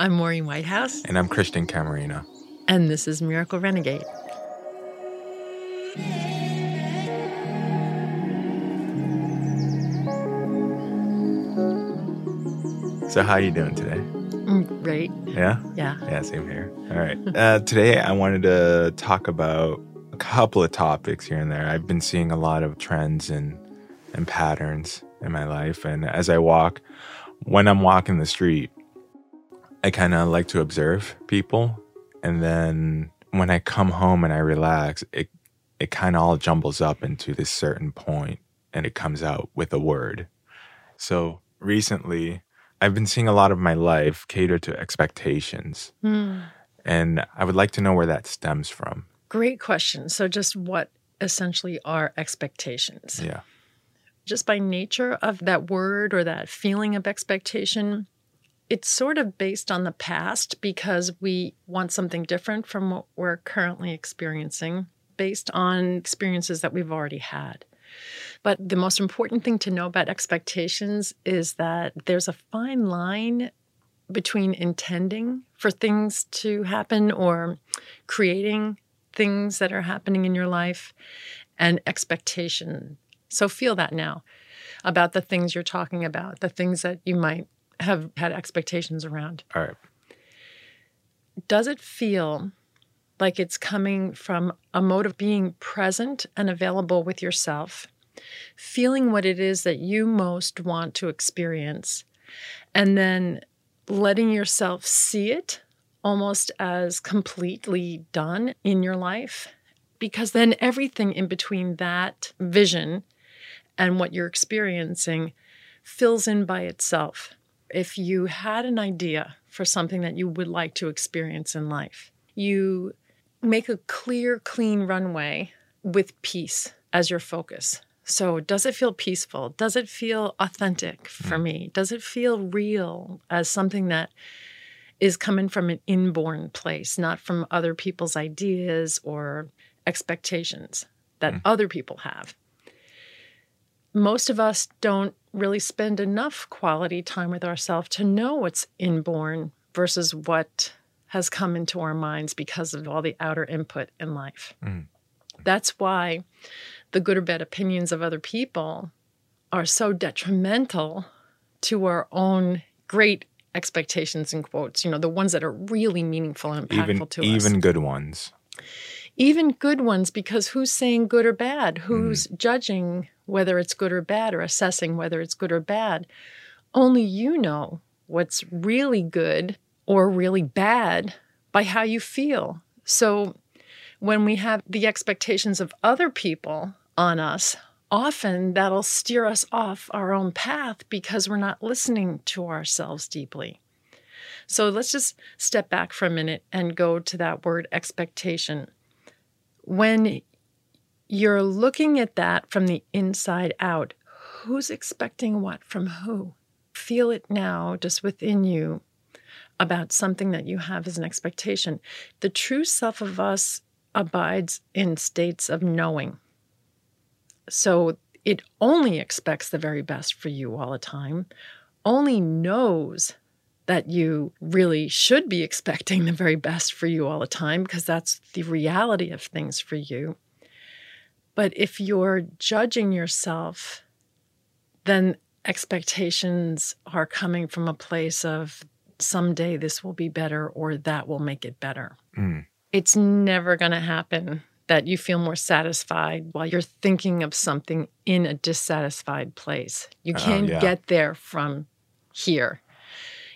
I'm Maureen Whitehouse. And I'm Christian Camarino. And this is Miracle Renegade. So how are you doing today? Mm, great. Yeah? Yeah. Yeah, same here. All right. Uh, today I wanted to talk about a couple of topics here and there. I've been seeing a lot of trends and and patterns in my life. And as I walk, when I'm walking the street, I kind of like to observe people. And then when I come home and I relax, it, it kind of all jumbles up into this certain point and it comes out with a word. So recently, I've been seeing a lot of my life cater to expectations. Mm. And I would like to know where that stems from. Great question. So, just what essentially are expectations? Yeah just by nature of that word or that feeling of expectation, it's sort of based on the past because we want something different from what we're currently experiencing based on experiences that we've already had. But the most important thing to know about expectations is that there's a fine line between intending for things to happen or creating things that are happening in your life and expectation so feel that now about the things you're talking about, the things that you might have had expectations around. All right. Does it feel like it's coming from a mode of being present and available with yourself, feeling what it is that you most want to experience, and then letting yourself see it almost as completely done in your life? Because then everything in between that vision and what you're experiencing fills in by itself. If you had an idea for something that you would like to experience in life, you make a clear, clean runway with peace as your focus. So, does it feel peaceful? Does it feel authentic for mm. me? Does it feel real as something that is coming from an inborn place, not from other people's ideas or expectations that mm. other people have? most of us don't really spend enough quality time with ourselves to know what's inborn versus what has come into our minds because of all the outer input in life. Mm. That's why the good or bad opinions of other people are so detrimental to our own great expectations and quotes, you know, the ones that are really meaningful and impactful even, to even us. Even good ones. Even good ones, because who's saying good or bad? Who's mm. judging whether it's good or bad or assessing whether it's good or bad. Only you know what's really good or really bad by how you feel. So when we have the expectations of other people on us, often that'll steer us off our own path because we're not listening to ourselves deeply. So let's just step back for a minute and go to that word expectation. When you're looking at that from the inside out. Who's expecting what from who? Feel it now just within you about something that you have as an expectation. The true self of us abides in states of knowing. So it only expects the very best for you all the time, only knows that you really should be expecting the very best for you all the time because that's the reality of things for you. But if you're judging yourself, then expectations are coming from a place of someday this will be better or that will make it better. Mm. It's never going to happen that you feel more satisfied while you're thinking of something in a dissatisfied place. You oh, can't yeah. get there from here.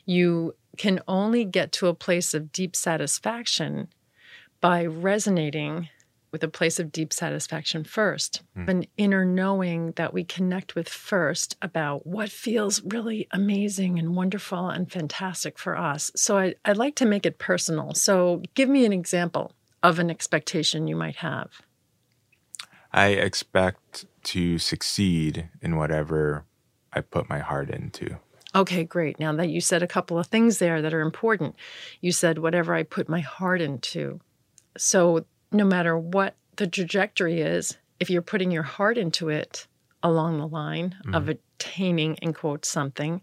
You can only get to a place of deep satisfaction by resonating with a place of deep satisfaction first, mm. an inner knowing that we connect with first about what feels really amazing and wonderful and fantastic for us. So I, I'd like to make it personal. So give me an example of an expectation you might have. I expect to succeed in whatever I put my heart into. Okay, great. Now that you said a couple of things there that are important, you said whatever I put my heart into. So no matter what the trajectory is, if you're putting your heart into it along the line mm-hmm. of attaining, in quotes, something,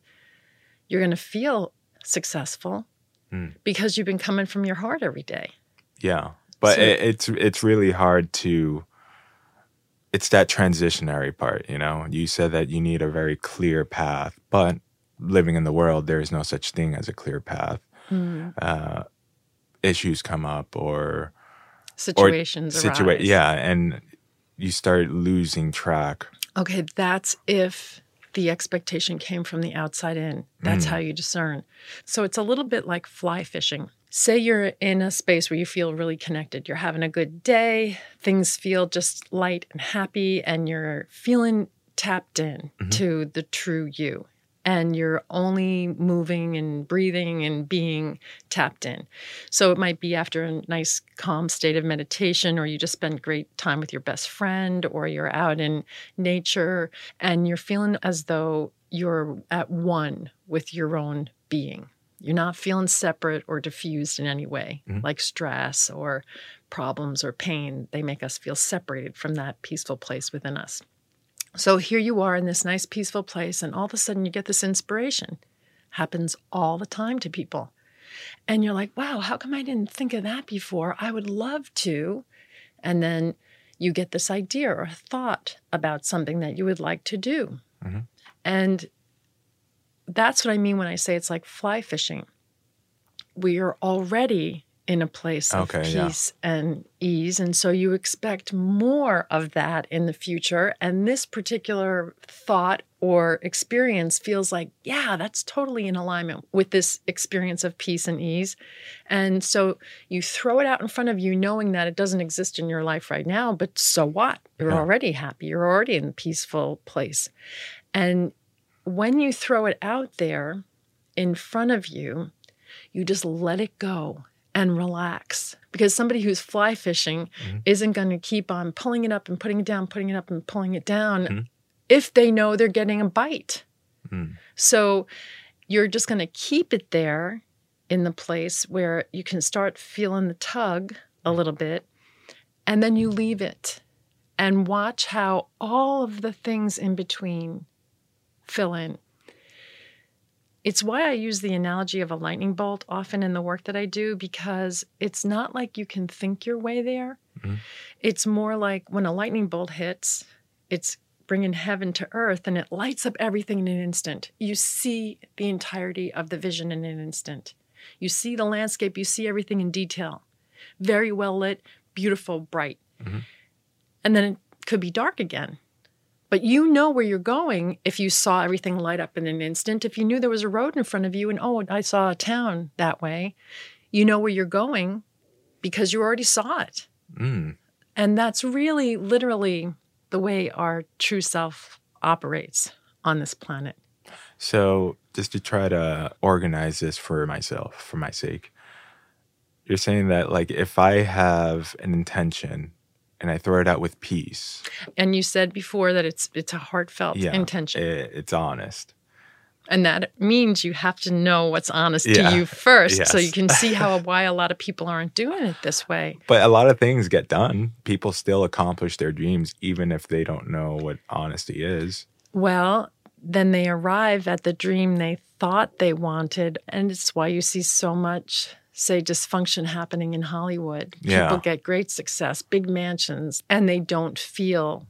you're going to feel successful Mm. because you've been coming from your heart every day. Yeah, but So- it, it's it's really hard to. It's that transitionary part, you know. You said that you need a very clear path, but living in the world, there is no such thing as a clear path. Uh, issues come up, or Situations situa- Yeah, and you start losing track. Okay, that's if the expectation came from the outside in. That's mm. how you discern. So it's a little bit like fly fishing. Say you're in a space where you feel really connected. You're having a good day, things feel just light and happy, and you're feeling tapped in mm-hmm. to the true you. And you're only moving and breathing and being tapped in. So it might be after a nice, calm state of meditation, or you just spend great time with your best friend, or you're out in nature and you're feeling as though you're at one with your own being. You're not feeling separate or diffused in any way, mm-hmm. like stress or problems or pain. They make us feel separated from that peaceful place within us. So here you are in this nice, peaceful place, and all of a sudden you get this inspiration. Happens all the time to people. And you're like, wow, how come I didn't think of that before? I would love to. And then you get this idea or a thought about something that you would like to do. Mm-hmm. And that's what I mean when I say it's like fly fishing. We are already in a place of Okay, yeah. peace and ease. And so you expect more of that in the future. And this particular thought or experience feels like, yeah, that's totally in alignment with this experience of peace and ease. And so you throw it out in front of you, knowing that it doesn't exist in your life right now, but so what? You're Yeah. already happy. You're already in a peaceful place. And when you throw it out there in front of you, you just let it go and relax. Because somebody who's fly fishing mm-hmm. isn't going to keep on pulling it up and putting it down, putting it up and pulling it down mm-hmm. if they know they're getting a bite. Mm. So you're just going to keep it there in the place where you can start feeling the tug a mm. little bit, and then you leave it and watch how all of the things in between fill in. It's why I use the analogy of a lightning bolt often in the work that I do because it's not like you can think your way there. Mm-hmm. It's more like when a lightning bolt hits, it's bringing heaven to earth and it lights up everything in an instant. You see the entirety of the vision in an instant. You see the landscape, you see everything in detail. Very well lit, beautiful, bright. Mm-hmm. And then it could be dark again. But you know where you're going if you saw everything light up in an instant. If you knew there was a road in front of you and, oh, I saw a town that way, you know where you're going because you already saw it. Mm. And that's really literally the way our true self operates on this planet. So, just to try to organize this for myself, for my sake, you're saying that, like, if I have an intention and I throw it out with peace, And you said before that it's it's a heartfelt yeah, intention. i- it's honest. and that means you have to know what's honest Yeah. to you first. So you can see how why a lot of people aren't doing it this way. But a lot of things get done. People still accomplish their dreams, even if they don't know what honesty is. Well, then they arrive at the dream they thought they wanted. And it's why you see so much, say, dysfunction happening in Hollywood. Yeah. People get great success, big mansions, and they don't feel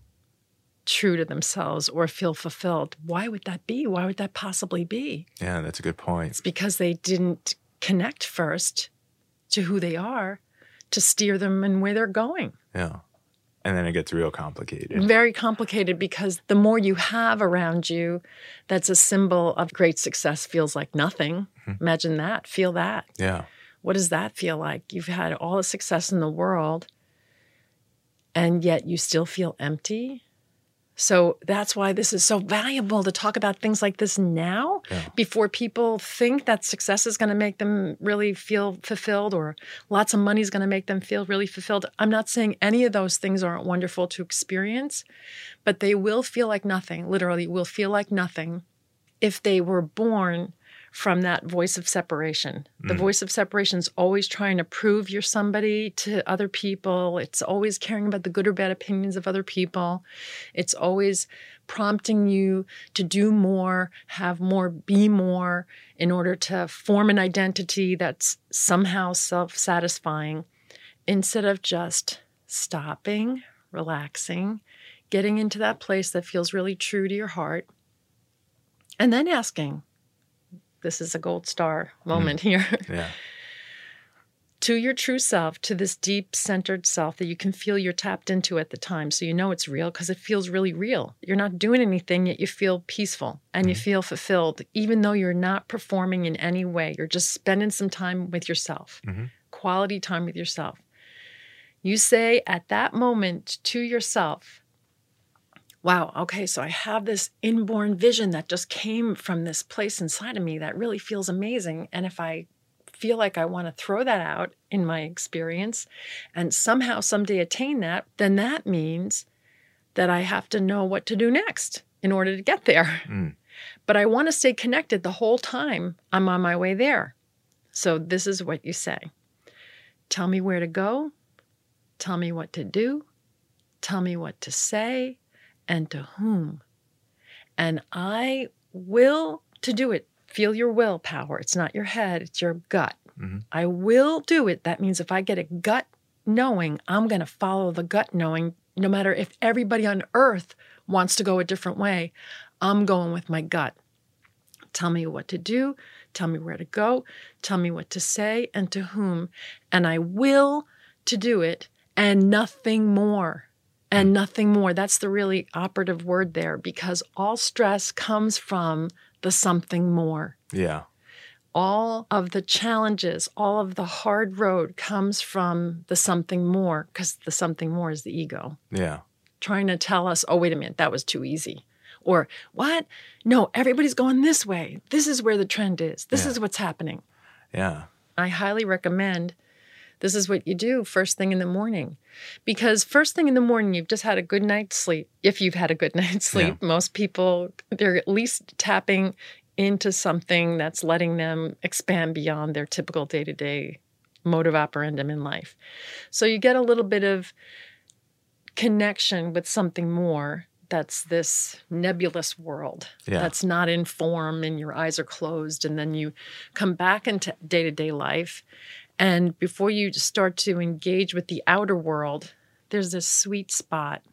true to themselves or feel fulfilled. Why would that be? Why would that possibly be? Yeah, that's a good point. It's because they didn't connect first to who they are to steer them and where they're going. Yeah. And then it gets real complicated. Very complicated because the more you have around you that's a symbol of great success feels like nothing. Mm-hmm. Imagine that, feel that. Yeah. What does that feel like? You've had all the success in the world and yet you still feel empty. So that's why this is so valuable to talk about things like this now Yeah. before people think that success is going to make them really feel fulfilled or lots of money is going to make them feel really fulfilled. I'm not saying any of those things aren't wonderful to experience, but they will feel like nothing, literally, will feel like nothing if they were born from that voice of separation. The mm. voice of separation is always trying to prove you're somebody to other people. It's always caring about the good or bad opinions of other people. It's always prompting you to do more, have more, be more in order to form an identity that's somehow self satisfying instead of just stopping, relaxing, getting into that place that feels really true to your heart, and then asking this is a gold star moment here Yeah. to your true self, to this deep centered self that you can feel you're tapped into at the time. So you know it's real because it feels really real. You're not doing anything, yet you feel peaceful and you feel fulfilled, even though you're not performing in any way. You're just spending some time with yourself, Mhm. quality time with yourself. You say at that moment to yourself, Wow, okay, so I have this inborn vision that just came from this place inside of me that really feels amazing. And if I feel like I want to throw that out in my experience and somehow someday attain that, then that means that I have to know what to do next in order to get there. Mm. But I want to stay connected the whole time I'm on my way there. So this is what you say Tell me where to go, tell me what to do, tell me what to say, and to whom. And I will to do it. Feel your willpower. It's not your head, it's your gut. Mhm. I will do it. That means if I get a gut knowing, I'm going to follow the gut knowing, no matter if everybody on earth wants to go a different way. I'm going with my gut. Tell me what to do, tell me where to go, tell me what to say and to whom. And I will to do it and nothing more. And nothing more. That's the really operative word there because all stress comes from the something more Yeah. all of the challenges, all of the hard road comes from the something more, because the something more is the ego Yeah. trying to tell us, oh, wait a minute, that was too easy. Or, what? No, everybody's going this way. This is where the trend is. This Yeah. is what's happening. Yeah. I highly recommend this is what you do first thing in the morning. Because first thing in the morning, you've just had a good night's sleep. If you've had a good night's sleep, most people, they're at least tapping into something that's letting them expand beyond their typical day to day mode of operandum in life. So you get a little bit of connection with something more that's this nebulous world Yeah. that's not in form and your eyes are closed and then you come back into day-to-day life and before you start to engage with the outer world there's this sweet spot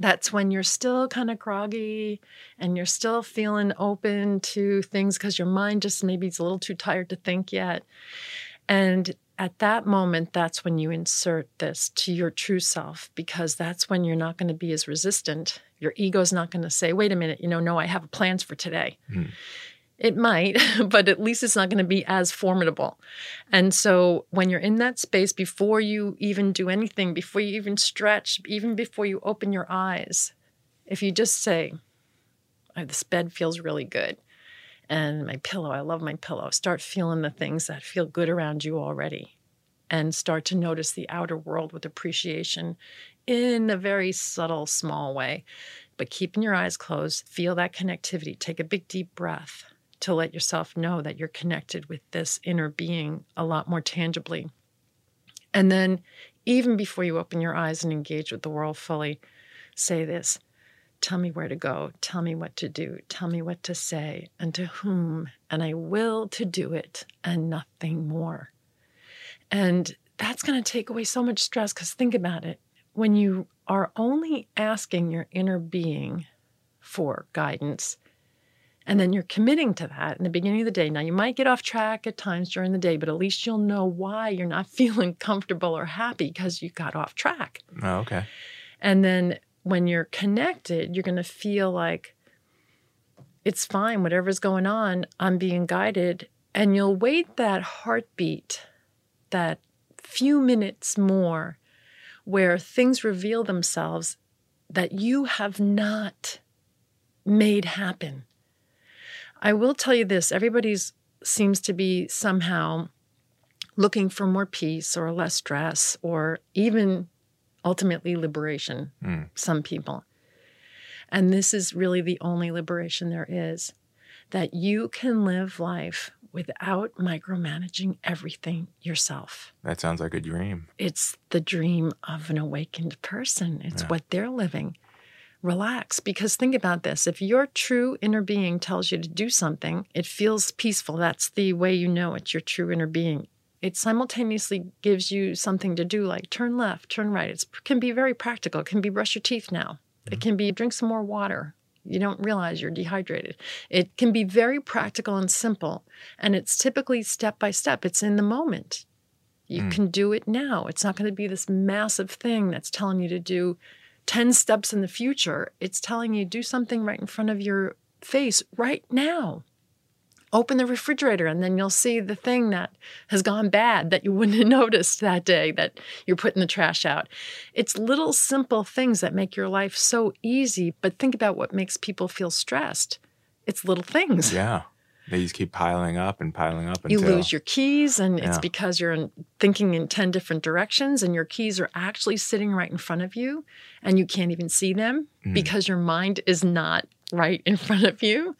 that's when you're still kind of groggy and you're still feeling open to things because your mind just maybe is a little too tired to think yet and at that moment, that's when you insert this to your true self because that's when you're not going to be as resistant. Your ego's not going to say, wait a minute, you know, no, I have plans for today. Hmm. It might, but at least it's not going to be as formidable. And so when you're in that space, before you even do anything, before you even stretch, even before you open your eyes, if you just say, "Oh, this bed feels really good and my pillow. I love my pillow. Start feeling the things that feel good around you already and start to notice the outer world with appreciation in a very subtle, small way. But keeping your eyes closed, feel that connectivity. Take a big, deep breath to let yourself know that you're connected with this inner being a lot more tangibly. And then, even before you open your eyes and engage with the world fully, say this Tell me where to go. Tell me what to do. Tell me what to say and to whom. And I will to do it and nothing more. And that's going to take away so much stress because think about it. When you are only asking your inner being for guidance, and then you're committing to that in the beginning of the day. Now, you might get off track at times during the day, but at least you'll know why you're not feeling comfortable or happy because you got off track. Oh, okay. And then when you're connected, you're going to feel like it's fine, whatever's going on, I'm being guided. And you'll wait that heartbeat, that few minutes more, where things reveal themselves that you have not made happen. I will tell you this everybody's seems to be somehow looking for more peace or less stress or even ultimately liberation, Mm. some people. And this is really the only liberation there is. that you can live life without micromanaging everything yourself. That sounds like a dream. It's the dream of an awakened person, it's Yeah. what they're living. Relax, because think about this. If your true inner being tells you to do something, it feels peaceful. That's the way you know it's your true inner being. It simultaneously gives you something to do, like turn left, turn right. It can be very practical. It can be brush your teeth now. It can be drink some more water. You don't realize you're dehydrated. It can be very practical and simple. And it's typically step by step, it's in the moment. You Mm. can do it now. It's not going to be this massive thing that's telling you to do 10 steps in the future. It's telling you do something right in front of your face right now. Open the refrigerator and then you'll see the thing that has gone bad that you wouldn't have noticed that day that you're putting the trash out. It's little simple things that make your life so easy, but think about what makes people feel stressed. It's little things. Yeah. They just keep piling up and piling up You until lose your keys, and it's because you're in, thinking in 10 different directions, and your keys are actually sitting right in front of you, and you can't even see them Mm. because your mind is not right in front of you.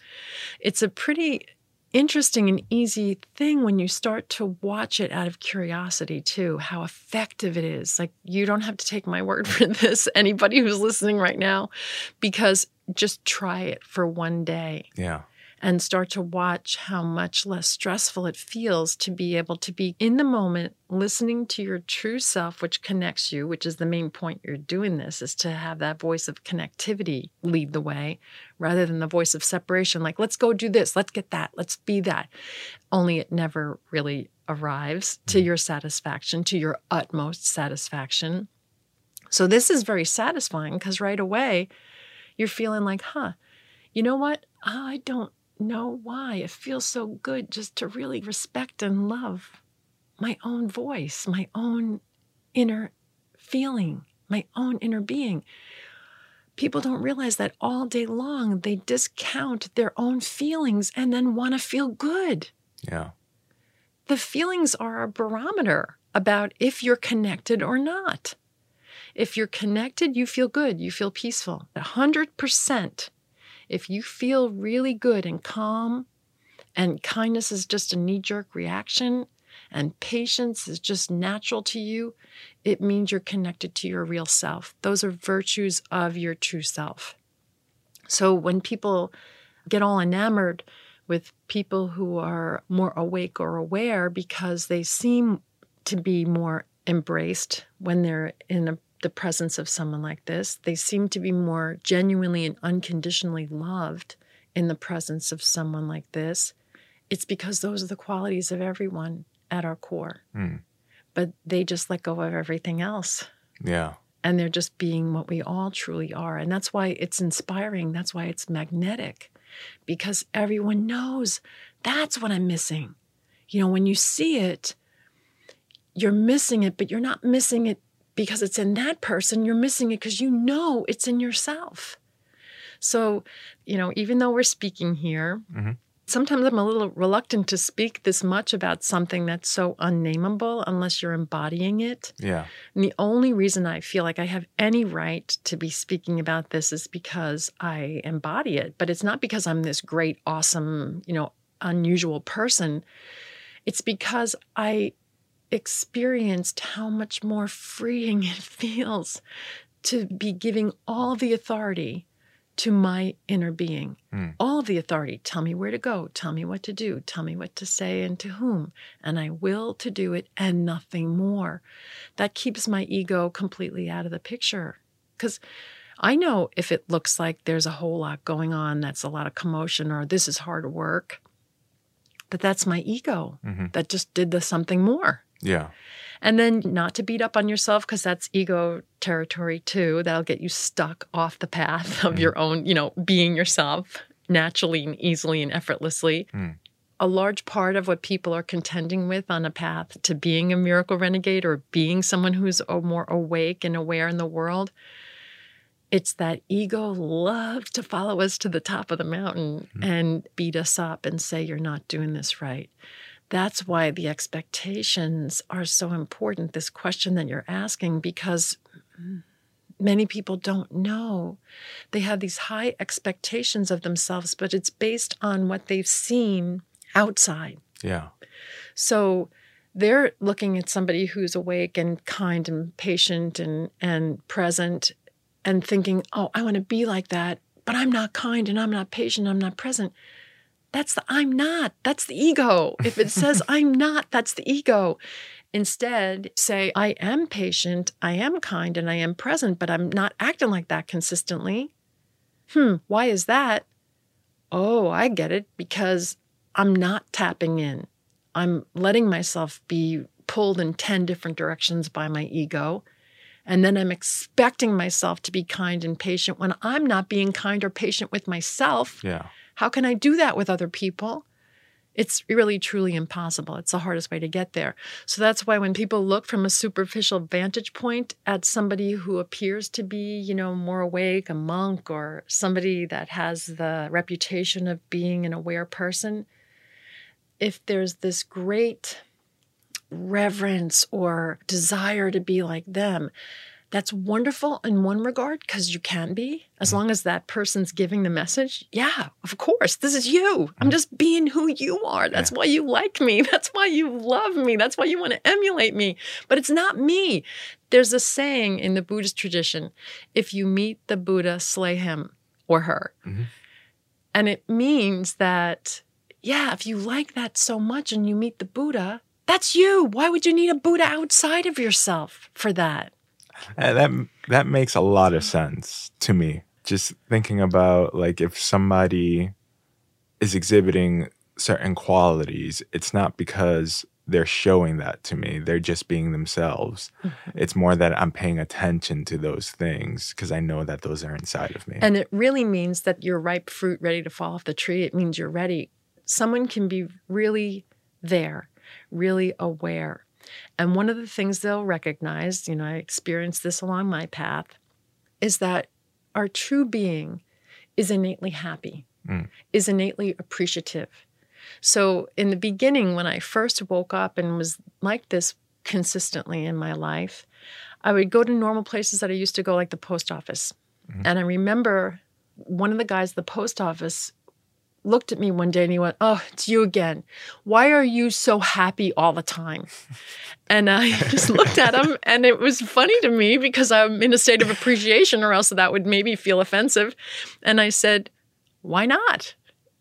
It's a pretty interesting and easy thing when you start to watch it out of curiosity, too, how effective it is. Like, you don't have to take my word for this, anybody who's listening right now, because just try it for one day yeah. And start to watch how much less stressful it feels to be able to be in the moment listening to your true self which connects you which is the main point you're doing this is to have that voice of connectivity lead the way rather than the voice of separation like let's go do this. Let's get that. Let's be that. Only it never really arrives to mm-hmm. your satisfaction to your utmost satisfaction. So this is very satisfying because right away you're feeling like huh you know what? Ah, I don't know why. It feels so good just to really respect and love my own voice, my own inner feeling, my own inner being. People don't realize that all day long they discount their own feelings and then want to feel good. Yeah. The feelings are a barometer about if you're connected or not. If you're connected, you feel good, you feel peaceful. 100%. If you feel really good and calm, and kindness is just a knee jerk reaction, and patience is just natural to you, it means you're connected to your real self. Those are virtues of your true self. So when people get all enamored with people who are more awake or aware because they seem to be more embraced when they're in a, the presence of someone like this. They seem to be more genuinely and unconditionally loved in the presence of someone like this. It's because those are the qualities of everyone at our core. Mm. But they just let go of everything else Yeah. and they're just being what we all truly are. And that's why it's inspiring. That's why it's magnetic because everyone knows that's what I'm missing. You know, when you see it, you're missing it, but you're not missing it because it's in that person. You're missing it because you know it's in yourself. So, you know, even though we're speaking here, Mhm. sometimes I'm a little reluctant to speak this much about something that's so unnameable unless you're embodying it. Yeah. And the only reason I feel like I have any right to be speaking about this is because I embody it. But it's not because I'm this great, awesome, you know, unusual person. It's because I experienced how much more freeing it feels to be giving all the authority to my inner being. Hmm. All the authority. Tell me where to go. Tell me what to do. Tell me what to say and to whom. And I will to do it and nothing more. That keeps my ego completely out of the picture. Because I know if it looks like there's a whole lot going on, that's a lot of commotion, or this is hard work, that that's my ego Mhm. that just did the something more. Yeah. And then not to beat up on yourself because that's ego territory too. That'll get you stuck off the path of Mhm. your own, you know, being yourself naturally and easily and effortlessly. Mm. A large part of what people are contending with on a path to being a miracle renegade or being someone who's more awake and aware in the world, it's that ego loves to follow us to the top of the mountain Mhm. and beat us up and say, You're not doing this right. That's why the expectations are so important, this question that you're asking, because many people don't know. They have these high expectations of themselves, but it's based on what they've seen outside. Yeah. So they're looking at somebody who's awake and kind and patient and and present and thinking, "Oh, I want to be like that, but I'm not kind and I'm not patient, I'm not present." That's the I'm not. That's the ego. If it says I'm not, that's the ego. Instead, say, I am patient, I am kind, and I am present, but I'm not acting like that consistently. Hmm, why is that? Oh, I get it. Because I'm not tapping in. I'm letting myself be pulled in 10 different directions by my ego. And then I'm expecting myself to be kind and patient when I'm not being kind or patient with myself. Yeah. How can I do that with other people? It's really, truly impossible. It's the hardest way to get there. So that's why when people look from a superficial vantage point at somebody who appears to be, you know, more awake, a monk, or somebody that has the reputation of being an aware person, if there's this great reverence or desire to be like them, that's wonderful in one regard because you can be. As long as that person's giving the message yeah of course this is you. I'm just being who you are. That's Yeah. why you like me. That's why you love me. That's why you want to emulate me. But it's not me. There's a saying in the buddhist tradition if you meet the buddha slay him or her. Mhm. and it means that yeah if you like that so much and you meet the buddha that's you. Why would you need a buddha outside of yourself for that that that makes a lot of sense to me. Just thinking about like if somebody is exhibiting certain qualities, it's not because they're showing that to me. They're just being themselves. Mm-hmm. It's more that I'm paying attention to those things because I know that those are inside of me. And it really means that you're ripe fruit ready to fall off the tree. It means you're ready. Someone can be really there, really aware. And one of the things they'll recognize, you know, I experienced this along my path, is that our true being is innately happy, Mm. is innately appreciative. So in the beginning, when I first woke up and was like this consistently in my life, I would go to normal places that I used to go, like the post office. And I remember one of the guys at the post office looked at me one day and he went, Oh, it's you again. Why are you so happy all the time? And I just looked at him and it was funny to me because I'm in a state of appreciation, or else that would maybe feel offensive. And I said, Why not?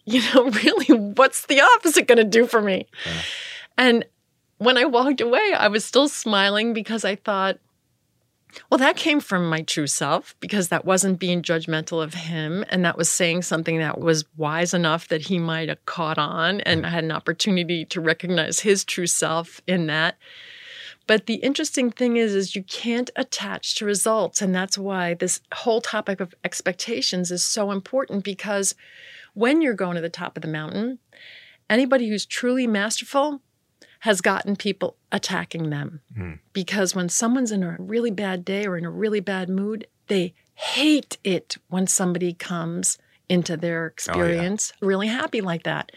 You know, really, what's the opposite going to do for me? Yeah. And when I walked away, I was still smiling because I thought, well, that came from my true self because that wasn't being judgmental of him. And that was saying something that was wise enough that he might have caught on. And I had an opportunity to recognize his true self in that. But the interesting thing is, is you can't attach to results. And that's why this whole topic of expectations is so important because when you're going to the top of the mountain, anybody who's truly masterful has gotten people attacking them. Mm. Because when someone's in a really bad day or in a really bad mood, they hate it when somebody comes into their experience really happy like that.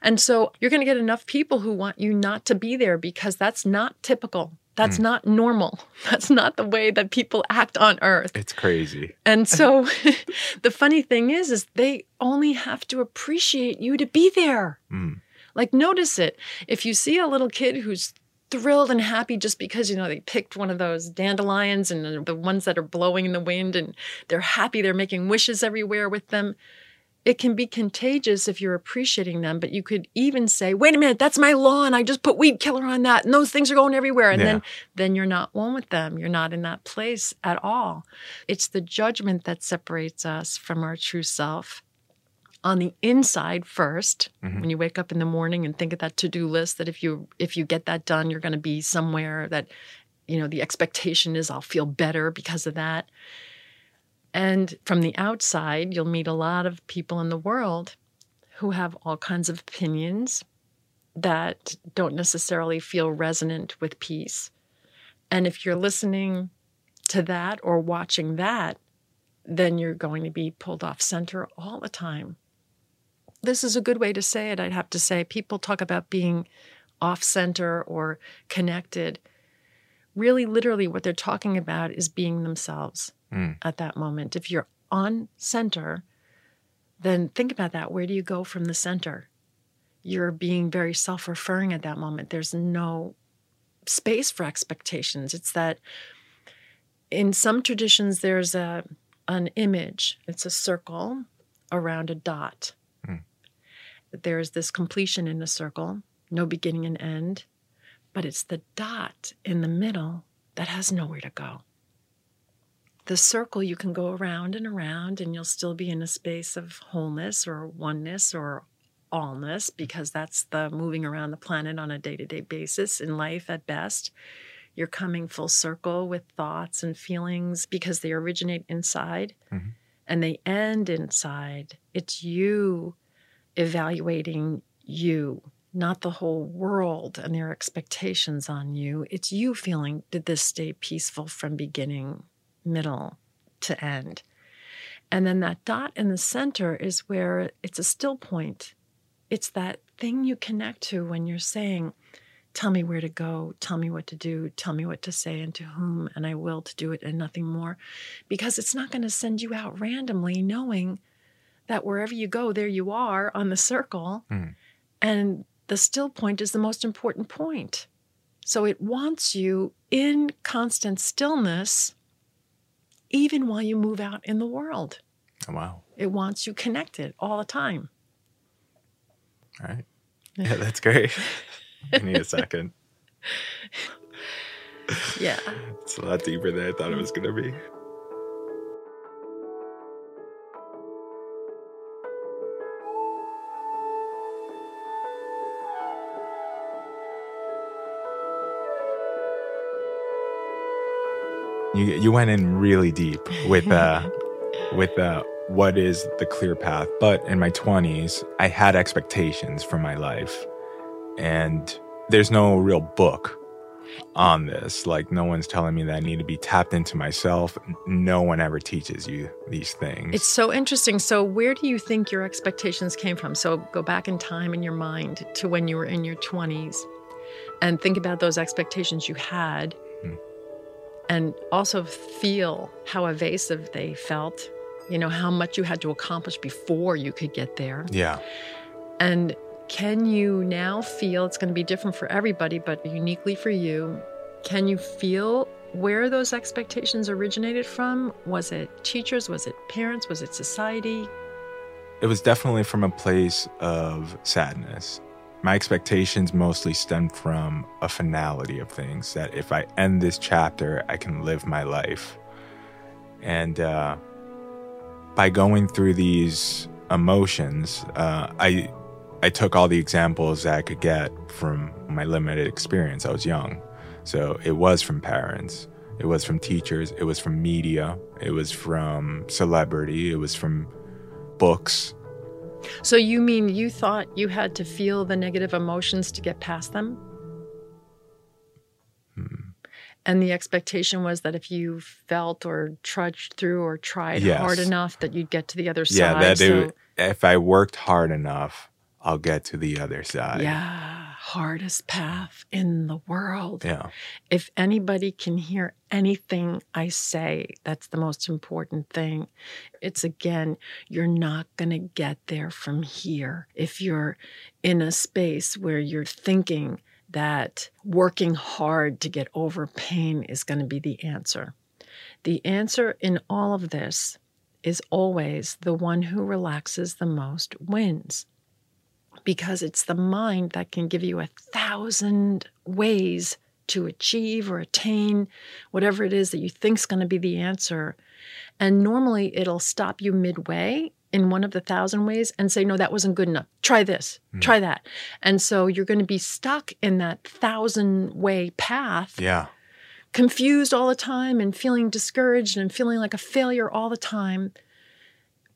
And so you're going to get enough people who want you not to be there because that's not typical. That's not normal. That's not the way that people act on earth. it's crazy. And so the funny thing is is they only have to appreciate you to be there. Mm. Like notice it. If you see a little kid who's thrilled and happy just because you know they picked one of those dandelions and the ones that are blowing in the wind and they're happy they're making wishes everywhere with them it can be contagious if you're appreciating them. But you could even say wait a minute that's my lawn. I just put weed killer on that and those things are going everywhere. And Yeah. then then you're not one with them. You're not in that place at all. It's the judgment that separates us from our true self on the inside 1st Mhm. when you wake up in the morning and think of that to-do list that if you if you get that done you're going to be somewhere that you know the expectation is i'll feel better because of that. And from the outside you'll meet a lot of people in the world who have all kinds of opinions that don't necessarily feel resonant with peace. And if you're listening to that or watching that then you're going to be pulled off center all the time this is a good way to say it, I'd have to say. People talk about being off center or connected. Really, literally, what they're talking about is being themselves. Mm. at that moment. If you're on center, then think about that. Where do you go from the center? You're being very self referring at that moment. There's no space for expectations. It's that in some traditions, there's a, an image, it's a circle around a dot. Hmm. There's this completion in the circle, no beginning and end, but it's the dot in the middle that has nowhere to go. The circle you can go around and around, and you'll still be in a space of wholeness or oneness or allness because that's the moving around the planet on a day to day basis in life at best. You're coming full circle with thoughts and feelings because they originate inside Mhm. and they end inside. It's you evaluating you, not the whole world and their expectations on you. It's you feeling, did this stay peaceful from beginning, middle to end? And then that dot in the center is where it's a still point. It's that thing you connect to when you're saying, Tell me where to go, tell me what to do, tell me what to say and to whom, and I will to do it and nothing more. Because it's not going to send you out randomly, knowing that wherever you go, there you are on the circle. Mhm. And the still point is the most important point. So it wants you in constant stillness, even while you move out in the world. Oh, wow. It wants you connected all the time. All right. Yeah, that's great. I need a second. Yeah. It's a lot deeper than I thought it was going to be. You you went in really deep with uh with uh what is the clear path. But in my 20s, I had expectations for my life. And there's no real book on this. Like, no one's telling me that I need to be tapped into myself. No one ever teaches you these things. It's so interesting. So, where do you think your expectations came from? So, go back in time in your mind to when you were in your 20s and think about those expectations you had Hmm. And also feel how evasive they felt. You know, how much you had to accomplish before you could get there. yeah. And can you now feel it's going to be different for everybody, but uniquely for you? Can you feel where those expectations originated from? Was it teachers? Was it parents? Was it society? It was definitely from a place of sadness. My expectations mostly stemmed from a finality of things that if I end this chapter, I can live my life. And uh, by going through these emotions, uh, I I took all the examples that I could get from my limited experience. I was young, so it was from parents, it was from teachers, it was from media, it was from celebrity, it was from books. So, you mean you thought you had to feel the negative emotions to get past them? Hmm. And the expectation was that if you felt or trudged through or tried Yes. hard enough, that you'd get to the other Yeah, side. Yeah, that so, it, if I worked hard enough, I'll get to the other side. yeah, hardest path in the world. Yeah. if anybody can hear anything I say, that's the most important thing. It's again, you're not going to get there from here if you're in a space where you're thinking that working hard to get over pain is going to be the answer. The answer in all of this is always the one who relaxes the most wins because it's the mind that can give you a thousand ways to achieve or attain whatever it is that you think is going to be the answer. And normally it'll stop you midway in one of the thousand ways and say, no, that wasn't good enough. Try this, hmm. try that. And so you're going to be stuck in that thousand way path Yeah. confused all the time and feeling discouraged and feeling like a failure all the time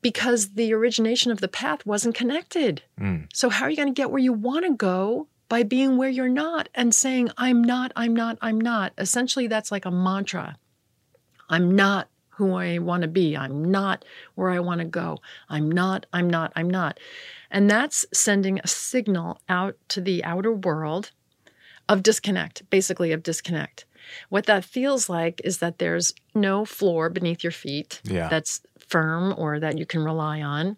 because the origination of the path wasn't connected. Mm. So, how are you going to get where you want to go by being where you're not and saying, I'm not, I'm not, I'm not? Essentially, that's like a mantra. I'm not who I want to be. I'm not where I want to go. I'm not, I'm not, I'm not. And that's sending a signal out to the outer world of disconnect, basically, of disconnect. What that feels like is that there's no floor beneath your feet Yeah. that's firm or that you can rely on.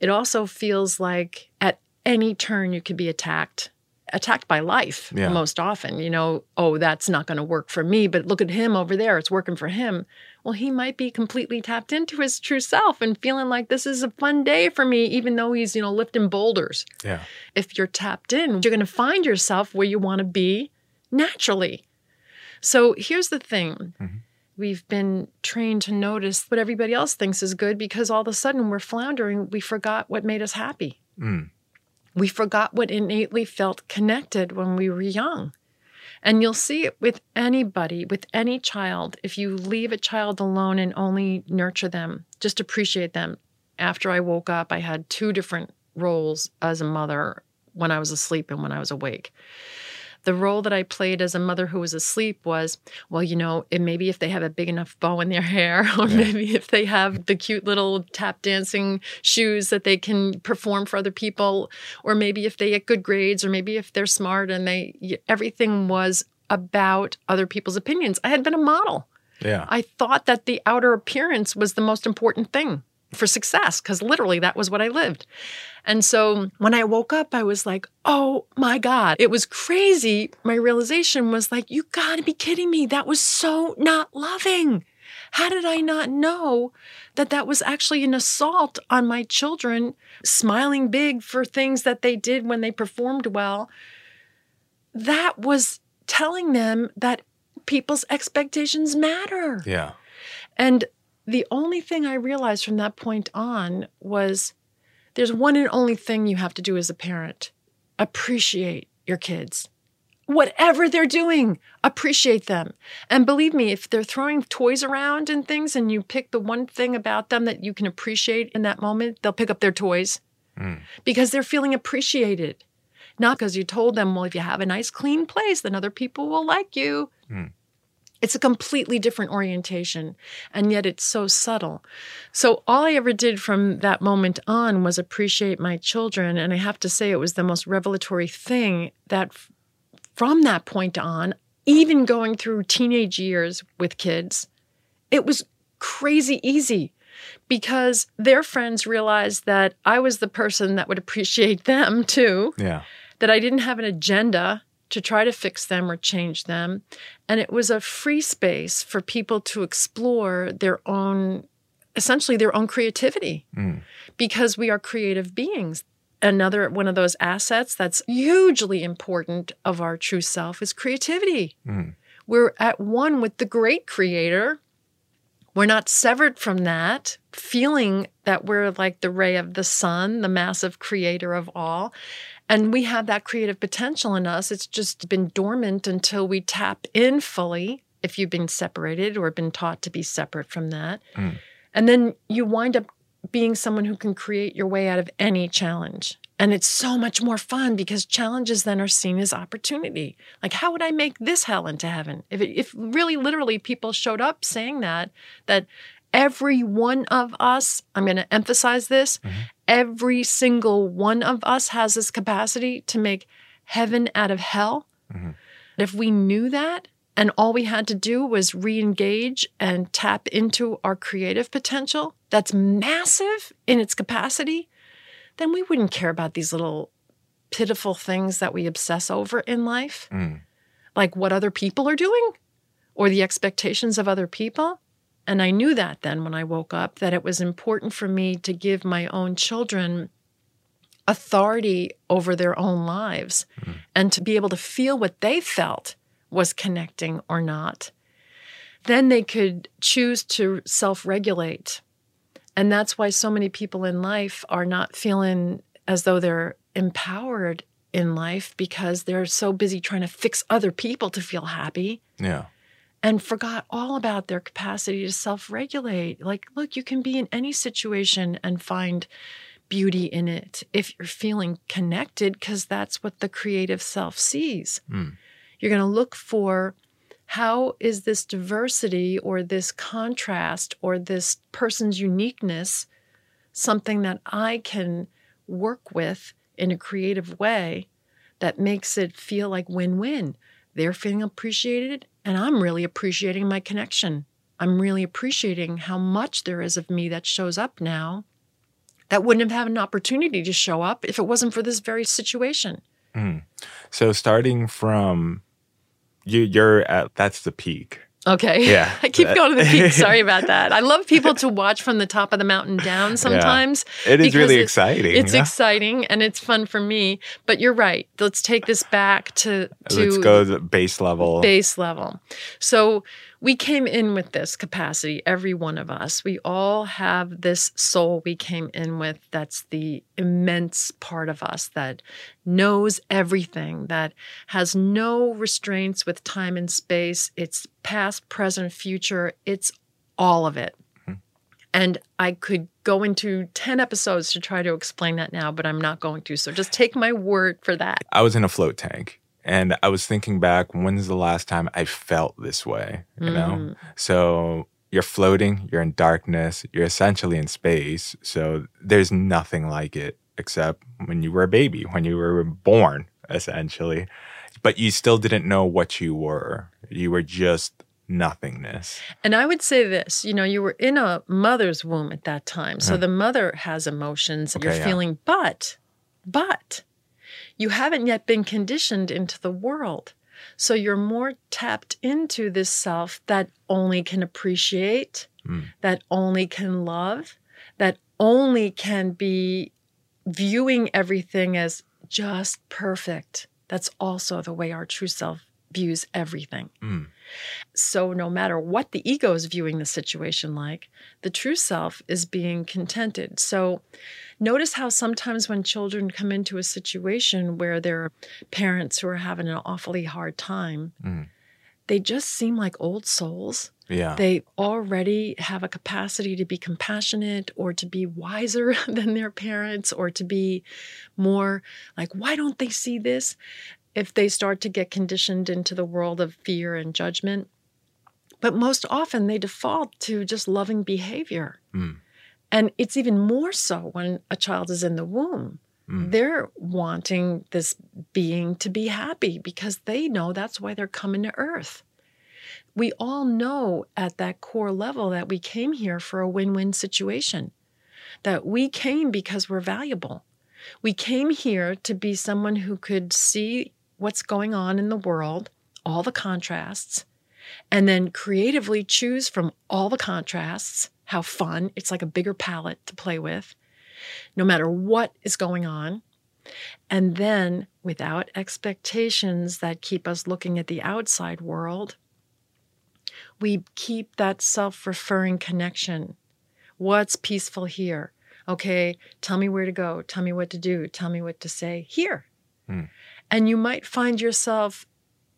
It also feels like at any turn you could be attacked, attacked by life Yeah. most often. You know, oh, that's not going to work for me, but look at him over there, it's working for him. Well, he might be completely tapped into his true self and feeling like this is a fun day for me, even though he's, you know, lifting boulders. yeah. If you're tapped in, you're going to find yourself where you want to be naturally. So here's the thing. Mhm. We've been trained to notice what everybody else thinks is good because all of a sudden we're floundering. We forgot what made us happy. Mm. We forgot what innately felt connected when we were young. And you'll see it with anybody, with any child. If you leave a child alone and only nurture them, just appreciate them. After I woke up, I had two different roles as a mother when I was asleep and when I was awake. The role that I played as a mother who was asleep was, well, you know, it maybe if they have a big enough bow in their hair, or Yeah. maybe if they have the cute little tap dancing shoes that they can perform for other people, or maybe if they get good grades, or maybe if they're smart and they, everything was about other people's opinions. I had been a model. Yeah. I thought that the outer appearance was the most important thing for success because literally that was what I lived. And so when I woke up, I was like, oh my God, it was crazy. My realization was like, you gotta be kidding me. That was so not loving. How did I not know that that was actually an assault on my children, smiling big for things that they did when they performed well? That was telling them that people's expectations matter. Yeah. And the only thing I realized from that point on was there's one and only thing you have to do as a parent appreciate your kids. Whatever they're doing, appreciate them. And believe me, if they're throwing toys around and things and you pick the one thing about them that you can appreciate in that moment, they'll pick up their toys Mm. because they're feeling appreciated. Not because you told them, well, if you have a nice, clean place, then other people will like you. Mm. It's a completely different orientation, and yet it's so subtle. So, all I ever did from that moment on was appreciate my children. And I have to say, it was the most revelatory thing that from that point on, even going through teenage years with kids, it was crazy easy because their friends realized that I was the person that would appreciate them too Yeah. that I didn't have an agenda to try to fix them or change them. And it was a free space for people to explore their own, essentially their own creativity, Mm. because we are creative beings. Another one of those assets that's hugely important of our true self is creativity. Mm. We're at one with the great creator. We're not severed from that, feeling that we're like the ray of the sun, the massive creator of all. And we have that creative potential in us. It's just been dormant until we tap in fully, if you've been separated or been taught to be separate from that. Mm. And then you wind up being someone who can create your way out of any challenge. And it's so much more fun because challenges then are seen as opportunity. Like, how would I make this hell into heaven? If, it, if really literally people showed up saying that, that every one of us, I'm going to emphasize this, Mhm. every single one of us has this capacity to make heaven out of hell. Mhm. If we knew that, and all we had to do was re engage and tap into our creative potential that's massive in its capacity, then we wouldn't care about these little pitiful things that we obsess over in life, Mm. like what other people are doing or the expectations of other people. And I knew that then when I woke up that it was important for me to give my own children authority over their own lives Mhm. and to be able to feel what they felt was connecting or not. Then they could choose to self regulate. And that's why so many people in life are not feeling as though they're empowered in life because they're so busy trying to fix other people to feel happy Yeah. And forgot all about their capacity to self regulate. Like, look, you can be in any situation and find beauty in it if you're feeling connected, because that's what the creative self sees. Mm. You're going to look for how is this diversity or this contrast or this person's uniqueness something that I can work with in a creative way that makes it feel like win win. They're feeling appreciated And I'm really appreciating my connection. I'm really appreciating how much there is of me that shows up now that wouldn't have had an opportunity to show up if it wasn't for this very situation. Mm. So starting from you, you're at that's the peak. Okay. Yeah. I keep going to the peak. Sorry about that. I love people to watch from the top of the mountain down sometimes. Yeah. It is really it- exciting. It's yeah? exciting and it's fun for me. But you're right. Let's take this back to to Let's go to the base level. base level. So we came in with this capacity, every one of us. We all have this soul we came in with that's the immense part of us that knows everything, that has no restraints with time and space. It's past, present, future. It's all of it. Hmm. And I could go into 10 episodes to try to explain that now, but I'm not going to. So just take my word for that. I was in a float tank and I was thinking back, when's the last time I felt this way? You Mm. know? So you're floating, you're in darkness, you're essentially in space. So there's nothing like it except when you were a baby, when you were born, essentially. But you still didn't know what you were. You were just nothingness. And I would say this you know, you were in a mother's womb at that time. So Mm. the mother has emotions that you're yeah. feeling, but, but you haven't yet been conditioned into the world. So you're more tapped into this self that only can appreciate, Mm. that only can love, that only can be viewing everything as just perfect. That's also the way our true self views everything. Mm. So, no matter what the ego is viewing the situation like, the true self is being contented. So, notice how sometimes when children come into a situation where there are parents who are having an awfully hard time, Mm. they just seem like old souls. Yeah. They already have a capacity to be compassionate or to be wiser than their parents or to be more like, why don't they see this? If they start to get conditioned into the world of fear and judgment. But most often they default to just loving behavior. Mm. And it's even more so when a child is in the womb. Mm. They're wanting this being to be happy because they know that's why they're coming to earth. We all know at that core level that we came here for a win win situation, that we came because we're valuable. We came here to be someone who could see what's going on in the world, all the contrasts, and then creatively choose from all the contrasts. How fun! It's like a bigger palette to play with, no matter what is going on. And then, without expectations that keep us looking at the outside world, we keep that self referring connection. What's peaceful here? Okay, tell me where to go. Tell me what to do. Tell me what to say here. Hmm. And you might find yourself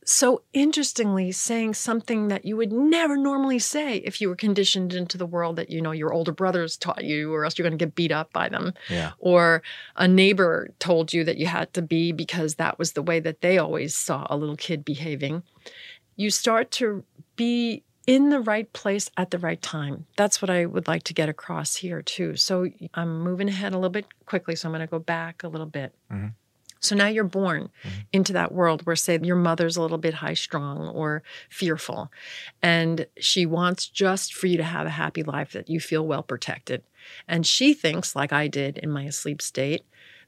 so interestingly saying something that you would never normally say if you were conditioned into the world that you know your older brothers taught you or else you're going to get beat up by them. Yeah. or a neighbor told you that you had to be because that was the way that they always saw a little kid behaving. You start to be in the right place at the right time. That's what i would like to get across here too. So i'm moving ahead a little bit quickly so i'm going to go back a little bit. Mhm. So now you're born into that world where, say, your mother's a little bit high strung or fearful, and she wants just for you to have a happy life that you feel well protected. And she thinks, like I did in my asleep state,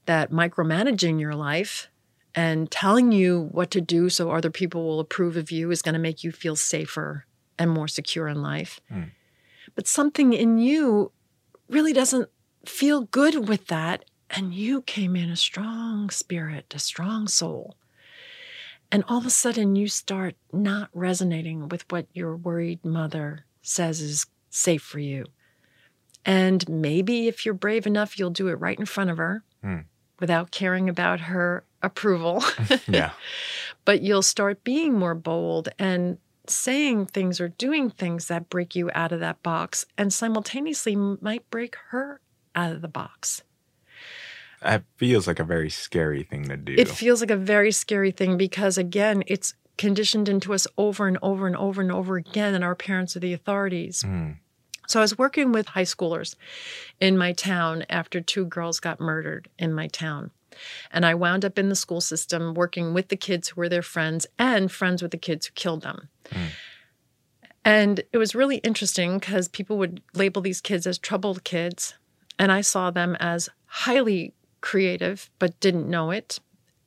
that micromanaging your life and telling you what to do so other people will approve of you is going to make you feel safer and more secure in life. Mm. But something in you really doesn't feel good with that. And you came in a strong spirit, a strong soul. And all of a sudden, you start not resonating with what your worried mother says is safe for you. And maybe if you're brave enough, you'll do it right in front of her Hmm. without caring about her approval. Yeah. but you'll start being more bold and saying things or doing things that break you out of that box and simultaneously might break her out of the box. That feels like a very scary thing to do. It feels like a very scary thing because, again, it's conditioned into us over and over and over and over again, and our parents are the authorities. Mm. So I was working with high schoolers in my town after two girls got murdered in my town. And I wound up in the school system working with the kids who were their friends and friends with the kids who killed them. Mm. And it was really interesting because people would label these kids as troubled kids. And I saw them as highly creative, but didn't know it.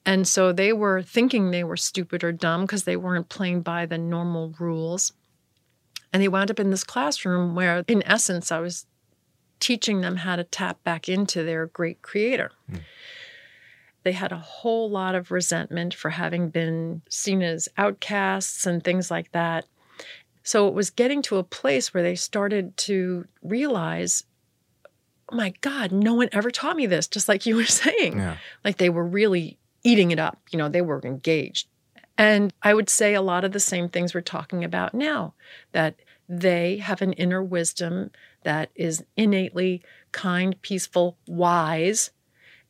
And so they were thinking they were stupid or dumb because they weren't playing by the normal rules. And they wound up in this classroom where, in essence, I was teaching them how to tap back into their great creator. Mm. They had a whole lot of resentment for having been seen as outcasts and things like that. So it was getting to a place where they started to realize, oh my God, no one ever taught me this, just like you were saying. Yeah. Like they were really eating it up, you know, they were engaged. And I would say a lot of the same things we're talking about now that they have an inner wisdom that is innately kind, peaceful, wise.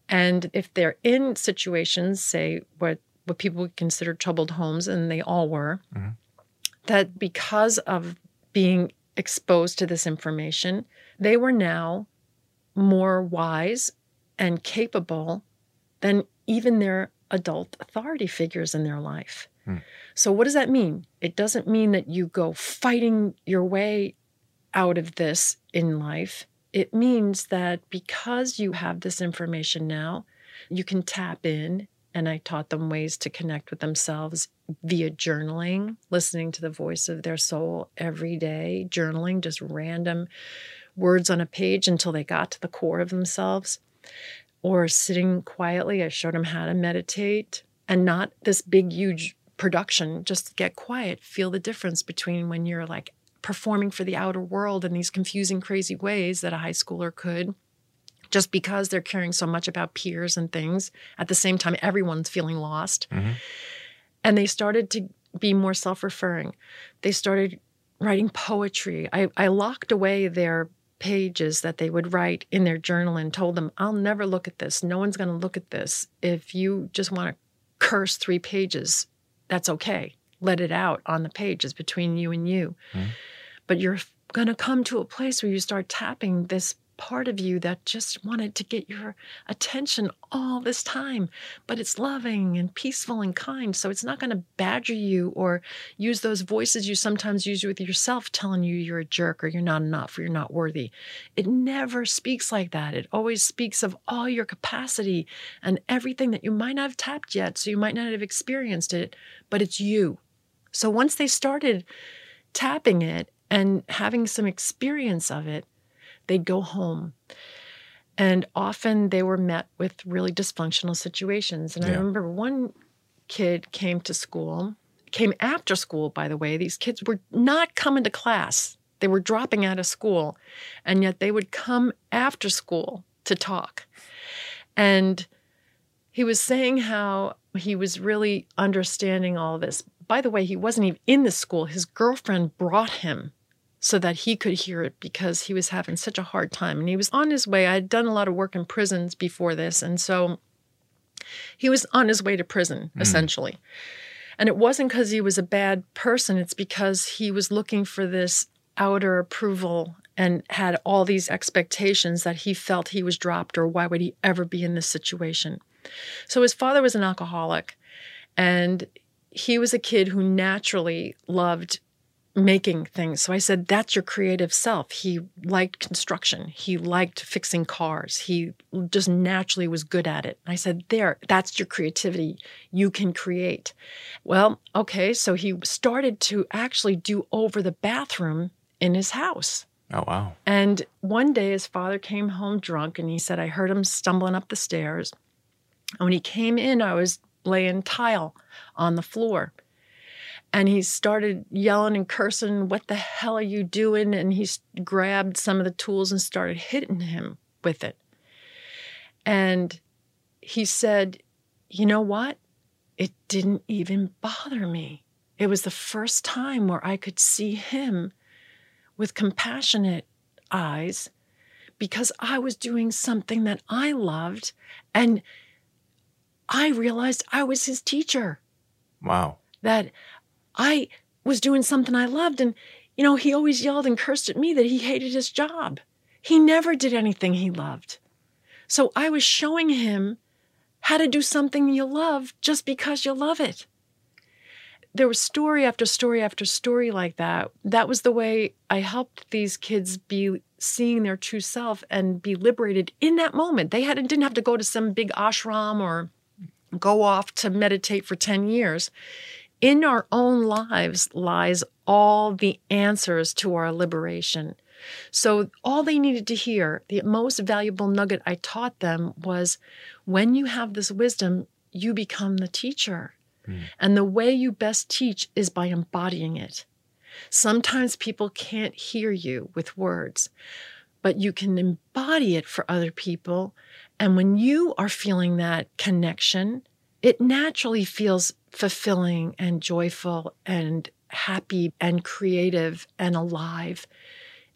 And if they're in situations, say what what people would consider troubled homes, and they all were, mm-hmm. that because of being exposed to this information, they were now more wise and capable than even their adult authority figures in their life. Hmm. So, what does that mean? It doesn't mean that you go fighting your way out of this in life. It means that because you have this information now, you can tap in. And I taught them ways to connect with themselves via journaling, listening to the voice of their soul every day, journaling just random words on a page until they got to the core of themselves, or sitting quietly. I showed them how to meditate and not this big, huge production. Just get quiet, feel the difference between when you're like performing for the outer world in these confusing, crazy ways that a high schooler could, just because they're caring so much about peers and things. At the same time, everyone's feeling lost. Mm-hmm. And they started to be more self referring. They started writing poetry. I, I locked away their pages that they would write in their journal and told them, I'll never look at this. No one's going to look at this. If you just want to curse three pages, that's okay let it out on the pages between you and you. Mm-hmm. But you're going to come to a place where you start tapping this part of you that just wanted to get your attention all this time, but it's loving and peaceful and kind. So it's not going to badger you or use those voices you sometimes use with yourself telling you you're a jerk or you're not enough or you're not worthy. It never speaks like that. It always speaks of all your capacity and everything that you might not have tapped yet. So you might not have experienced it, but it's you. So once they started tapping it and having some experience of it, they'd go home. And often they were met with really dysfunctional situations. And yeah. I remember one kid came to school, came after school, by the way. These kids were not coming to class, they were dropping out of school. And yet they would come after school to talk. And he was saying how he was really understanding all this by the way, he wasn't even in the school. His girlfriend brought him so that he could hear it because he was having such a hard time. And he was on his way. I had done a lot of work in prisons before this. And so he was on his way to prison, mm. essentially. And it wasn't because he was a bad person, it's because he was looking for this outer approval and had all these expectations that he felt he was dropped or why would he ever be in this situation. So his father was an alcoholic and he was a kid who naturally loved making things. So I said, That's your creative self. He liked construction, he liked fixing cars, he just naturally was good at it. I said, There, that's your creativity. You can create. Well, okay, so he started to actually do over the bathroom in his house. Oh, wow. And one day his father came home drunk and he said, I heard him stumbling up the stairs. And when he came in, I was laying tile on the floor. And he started yelling and cursing, What the hell are you doing? And he grabbed some of the tools and started hitting him with it. And he said, You know what? It didn't even bother me. It was the first time where I could see him with compassionate eyes because I was doing something that I loved. And I realized I was his teacher. Wow. That I was doing something I loved. And, you know, he always yelled and cursed at me that he hated his job. He never did anything he loved. So I was showing him how to do something you love just because you love it. There was story after story after story like that. That was the way I helped these kids be seeing their true self and be liberated in that moment. They had didn't have to go to some big ashram or go off to meditate for 10 years. In our own lives lies all the answers to our liberation. So, all they needed to hear, the most valuable nugget I taught them was when you have this wisdom, you become the teacher. Mm. And the way you best teach is by embodying it. Sometimes people can't hear you with words, but you can embody it for other people. And when you are feeling that connection, it naturally feels fulfilling and joyful and happy and creative and alive.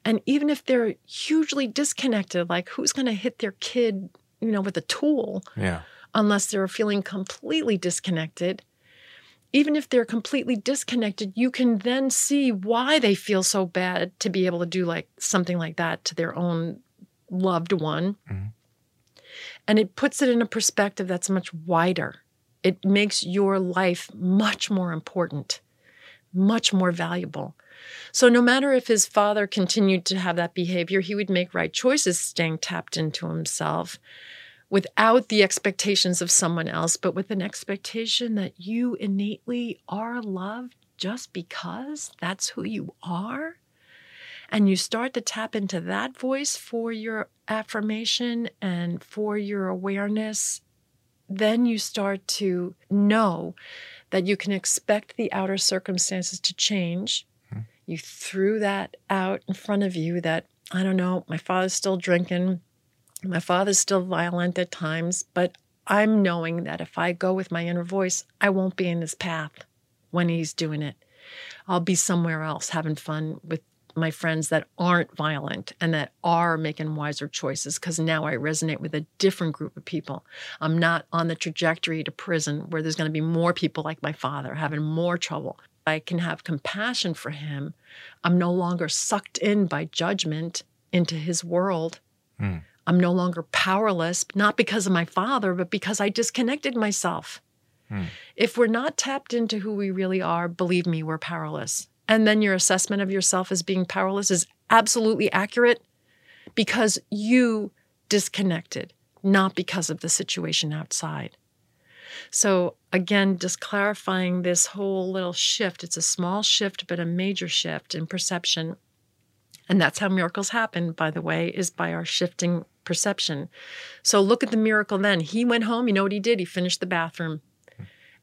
And even if they're hugely disconnected, like who's going to hit their kid, you know, with a tool? Yeah. Unless they're feeling completely disconnected. Even if they're completely disconnected, you can then see why they feel so bad to be able to do like something like that to their own loved one. Mm-hmm. And it puts it in a perspective that's much wider. It makes your life much more important, much more valuable. So, no matter if his father continued to have that behavior, he would make right choices, staying tapped into himself without the expectations of someone else, but with an expectation that you innately are loved just because that's who you are. And you start to tap into that voice for your affirmation and for your awareness. Then you start to know that you can expect the outer circumstances to change. Hmm. You threw that out in front of you that, I don't know, my father's still drinking, my father's still violent at times, but I'm knowing that if I go with my inner voice, I won't be in his path when he's doing it. I'll be somewhere else having fun with my friends that aren't violent and that are making wiser choices because now I resonate with a different group of people. I'm not on the trajectory to prison where there's going to be more people like my father having more trouble. I can have compassion for him. I'm no longer sucked in by judgment into his world. Mm. I'm no longer powerless, not because of my father, but because I disconnected myself. Mm. If we're not tapped into who we really are, believe me, we're powerless. And then your assessment of yourself as being powerless is absolutely accurate because you disconnected, not because of the situation outside. So, again, just clarifying this whole little shift. It's a small shift, but a major shift in perception. And that's how miracles happen, by the way, is by our shifting perception. So, look at the miracle then. He went home. You know what he did? He finished the bathroom.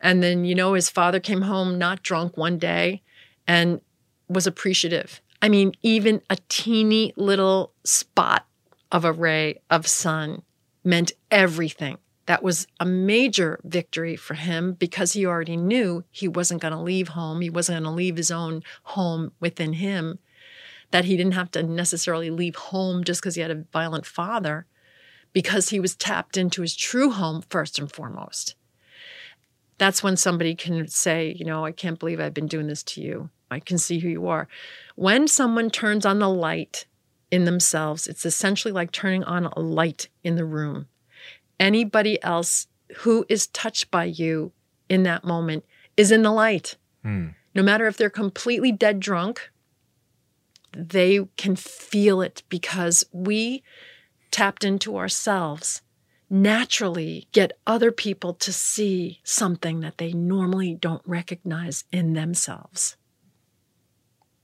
And then, you know, his father came home not drunk one day and was appreciative. I mean, even a teeny little spot of a ray of sun meant everything that was a major victory for him because he already knew he wasn't going to leave home. He wasn't going to leave his own home within him, that he didn't have to necessarily leave home just because he had a violent father, because he was tapped into his true home first and foremost. That's when somebody can say, you know, I can't believe I've been doing this to you. I can see who you are. When someone turns on the light in themselves, it's essentially like turning on a light in the room anybody else who is touched by you in that moment is in the light. Mm. No matter if they're completely dead drunk, they can feel it because we tapped into ourselves naturally get other people to see something that they normally don't recognize in themselves.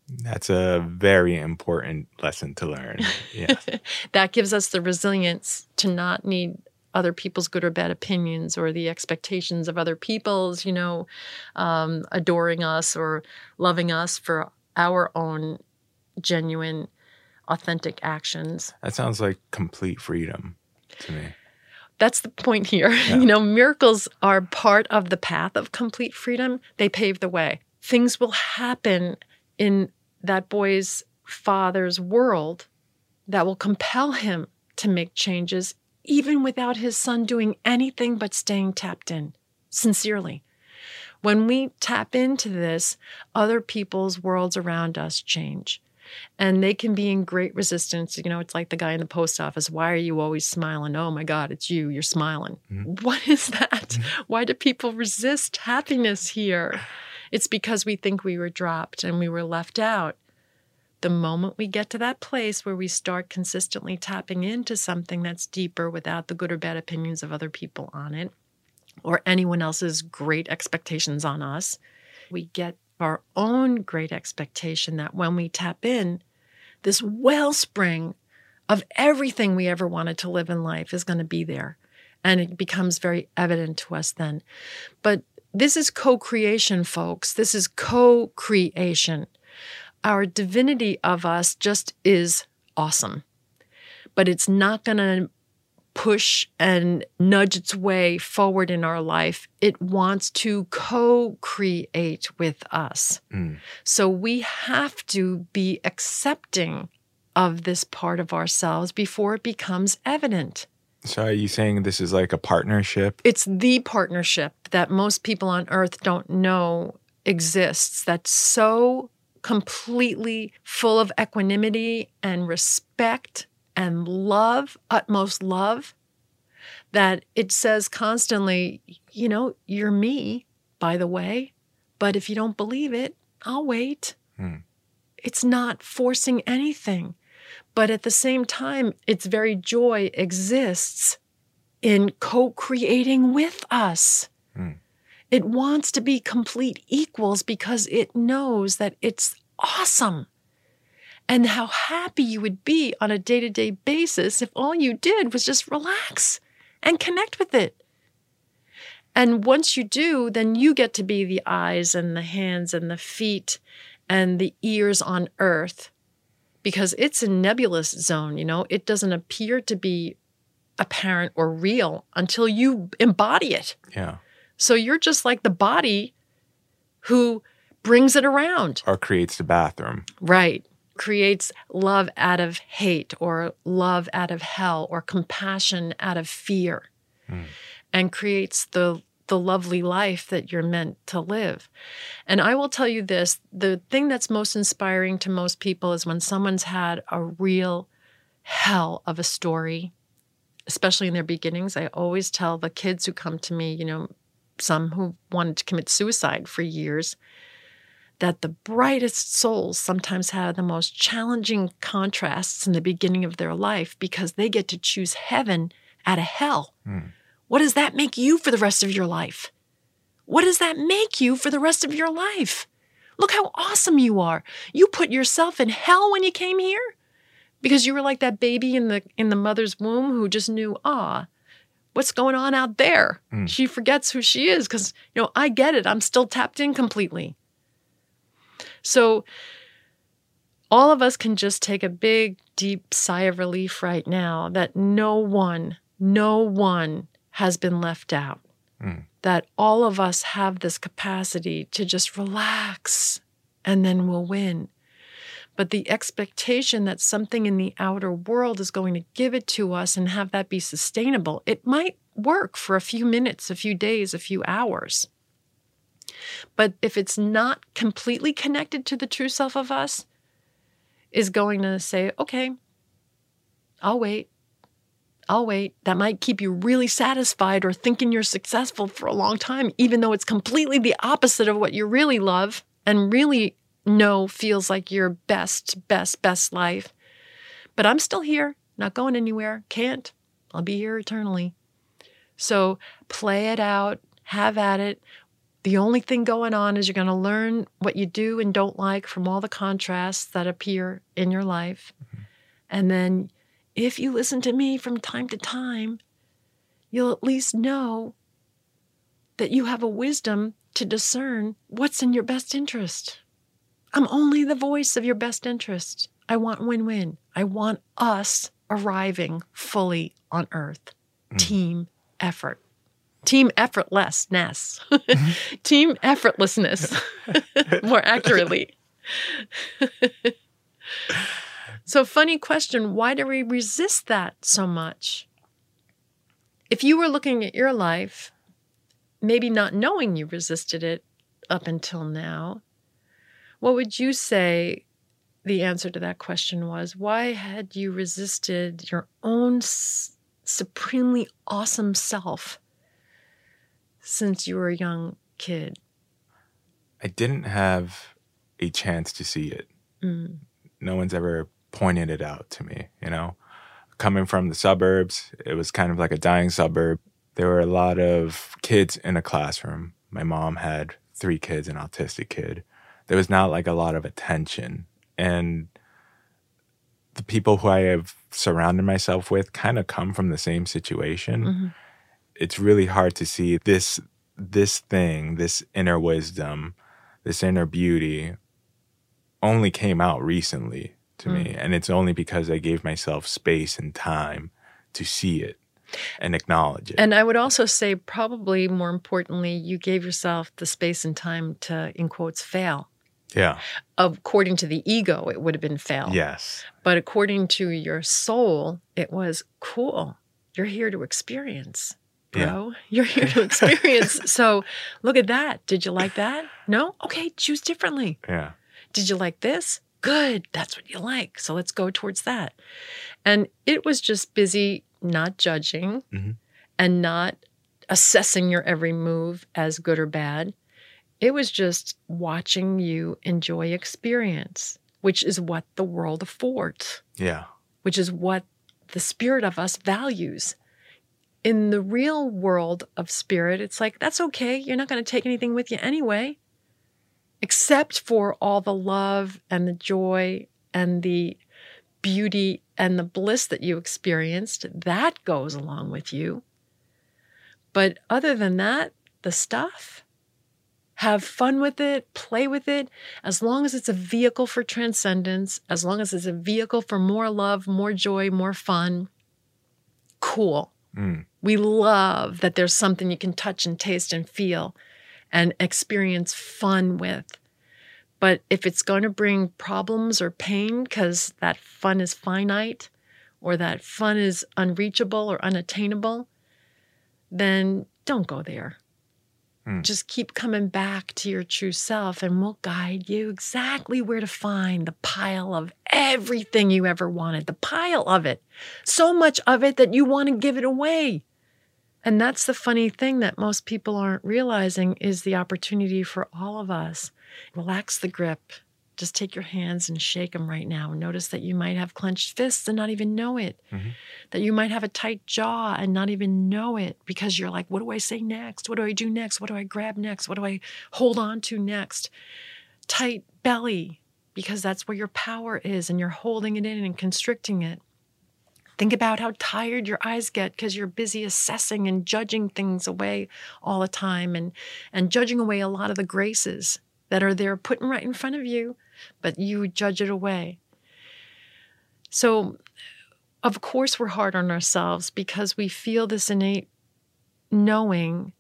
That's a very important lesson to learn. Yes. that gives us the resilience to not need other people's good or bad opinions or the expectations of other people's, you know, um, adoring us or loving us for our own genuine, authentic actions. That sounds like complete freedom to me. That's the point here. Yeah. You know, miracles are part of the path of complete freedom. They pave the way. Things will happen in that boy's father's world that will compel him to make changes even without his son doing anything but staying tapped in, sincerely. When we tap into this, other people's worlds around us change. and they can be in great resistance. You know, it's like the guy in the post office. Why are you always smiling? Oh my God, it's you. You're smiling. Mhm. What is that? Mhm. Why do people resist happiness here? It's because we think we were dropped and we were left out. The moment we get to that place where we start consistently tapping into something that's deeper without the good or bad opinions of other people on it or anyone else's great expectations on us, we get our own great expectation that when we tap in, this wellspring of everything we ever wanted to live in life is going to be there. And it becomes very evident to us then. But this is co creation, folks. This is co creation. Our divinity of us just is awesome, but it's not going to push and nudge its way forward in our life. It wants to co create with us. Mm. So we have to be accepting of this part of ourselves before it becomes evident. So are you saying this is like a partnership? It's the partnership that most people on earth don't know exists that's so completely full of equanimity and respect and love, utmost love, that it says constantly, you know, you're me, by the way, but if you don't believe it, I'll wait. Hmm. It's not forcing anything. But at the same time, its very joy exists in co creating with us. Hmm. It wants to be complete equals because it knows that it's awesome. And how happy you would be on a day to day basis if all you did was just relax and connect with it. And once you do, then you get to be the eyes and the hands and the feet and the ears on earth because it's a nebulous zone, you know, it doesn't appear to be apparent or real until you embody it. Yeah. So you're just like the body who brings it around. Or creates the bathroom. Right. Creates love out of hate or love out of hell or compassion out of fear Hmm. and creates the the lovely life that you're meant to live. And I will tell you this, the thing that's most inspiring to most people is when someone's had a real hell of a story, especially in their beginnings. I always tell the kids who come to me, you know, some who wanted to commit suicide for years, that the brightest souls sometimes have the most challenging contrasts in the beginning of their life because they get to choose heaven out of hell. Hmm. What does that make you for the rest of your life? What does that make you for the rest of your life? Look how awesome you are. You put yourself in hell when you came here because you were like that baby in the in the mother's womb who just knew, ah, what's going on out there? Mm. She forgets who she is because, you know, I get it. I'm still tapped in completely. So all of us can just take a big, deep sigh of relief right now that no one, no one has been left out. Mm. That all of us have this capacity to just relax and then we'll win. But the expectation that something in the outer world is going to give it to us and have that be sustainable, it might work for a few minutes, a few days, a few hours. But if it's not completely connected to the true self of us, is going to say, okay, I'll wait. I'll wait. That might keep you really satisfied or thinking you're successful for a long time, even though it's completely the opposite of what you really love and really know feels like your best, best, best life. But I'm still here, not going anywhere. Can't. I'll be here eternally. So play it out, have at it. The only thing going on is you're going to learn what you do and don't like from all the contrasts that appear in your life. Mm-hmm. And then if you listen to me from time to time, you'll at least know that you have a wisdom to discern what's in your best interest. I'm only the voice of your best interest. I want win win. I want us arriving fully on earth. Mm. Team effort. Team effortlessness. Team effortlessness, more accurately. so, funny question why do we resist that so much? If you were looking at your life, maybe not knowing you resisted it up until now, what would you say the answer to that question was why had you resisted your own s- supremely awesome self since you were a young kid? I didn't have a chance to see it. Mm. No one's ever pointed it out to me, you know? Coming from the suburbs, it was kind of like a dying suburb. There were a lot of kids in a classroom. My mom had three kids, an autistic kid. There was not like a lot of attention. And the people who I have surrounded myself with kind of come from the same situation. Mhm. It's really hard to see this this thing, this inner wisdom, this inner beauty only came out recently to me. Mm. And it's only because I gave myself space and time to see it and acknowledge it. And I would also say, probably more importantly, you gave yourself the space and time to, in quotes, fail. yeah. According to the ego, it would have been fail. Yes. But according to your soul, it was cool. You're here to experience, Yeah. bro. You're here to experience. so look at that. Did you like that? No? Okay, choose differently. Yeah. Did you like this? Good. That's what you like. So let's go towards that. And it was just busy not judging Mhm. and not assessing your every move as good or bad. It was just watching you enjoy experience, which is what the world affords, Yeah. which is what the spirit of us values. In the real world of spirit, it's like, that's okay. You're not going to take anything with you anyway except for all the love and the joy and the beauty and the bliss that you experienced, that goes along with you. But other than that, the stuff, have fun with it, play with it, as long as it's a vehicle for transcendence, as long as it's a vehicle for more love, more joy, more fun, cool. Mm. We love that there's something you can touch and taste and feel and experience fun with. But if it's going to bring problems or pain because that fun is finite or that fun is unreachable or unattainable, then don't go there. Hmm. Just keep coming back to your true self, and we'll guide you exactly where to find the pile of everything you ever wanted, the pile of it. So much of it that you want to give it away. And that's the funny thing that most people aren't realizing is the opportunity for all of us. Relax the grip. Just take your hands and shake them right now. Notice that you might have clenched fists and not even know it. Mhm. That you might have a tight jaw and not even know it because you're like, what do I say next? What do I do next? What do I grab next? What do I hold on to next? Tight belly because that's where your power is and you're holding it in and constricting it. Think about how tired your eyes get because you're busy assessing and judging things away all the time and, and judging away a lot of the graces that are there putting right in front of you, but you judge it away. So, of course, we're hard on ourselves because we feel this innate knowing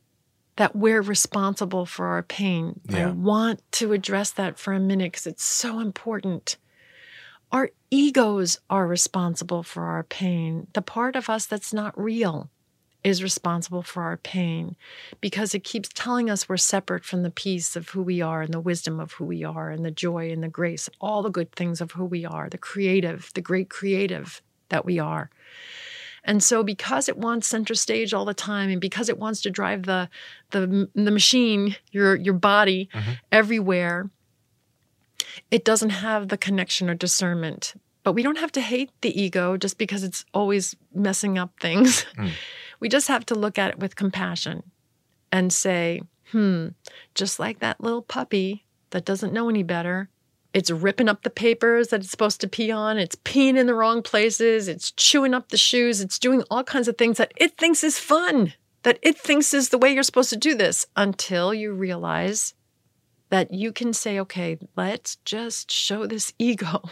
that we're responsible for our pain. I want to address that for a minute because it's so important. Our egos are responsible for our pain. The part of us that's not real is responsible for our pain because it keeps telling us we're separate from the peace of who we are and the wisdom of who we are and the joy and the grace, all the good things of who we are, the creative, the great creative that we are. And so because it wants center stage all the time and because it wants to drive the the, the machine, your your body Mhm. everywhere, it doesn't have the connection or discernment. But we don't have to hate the ego just because it's always messing up things. Mm. We just have to look at it with compassion and say, hmm, just like that little puppy that doesn't know any better, it's ripping up the papers that it's supposed to pee on, it's peeing in the wrong places, it's chewing up the shoes, it's doing all kinds of things that it thinks is fun, that it thinks is the way you're supposed to do this until you realize that you can say, okay, let's just show this ego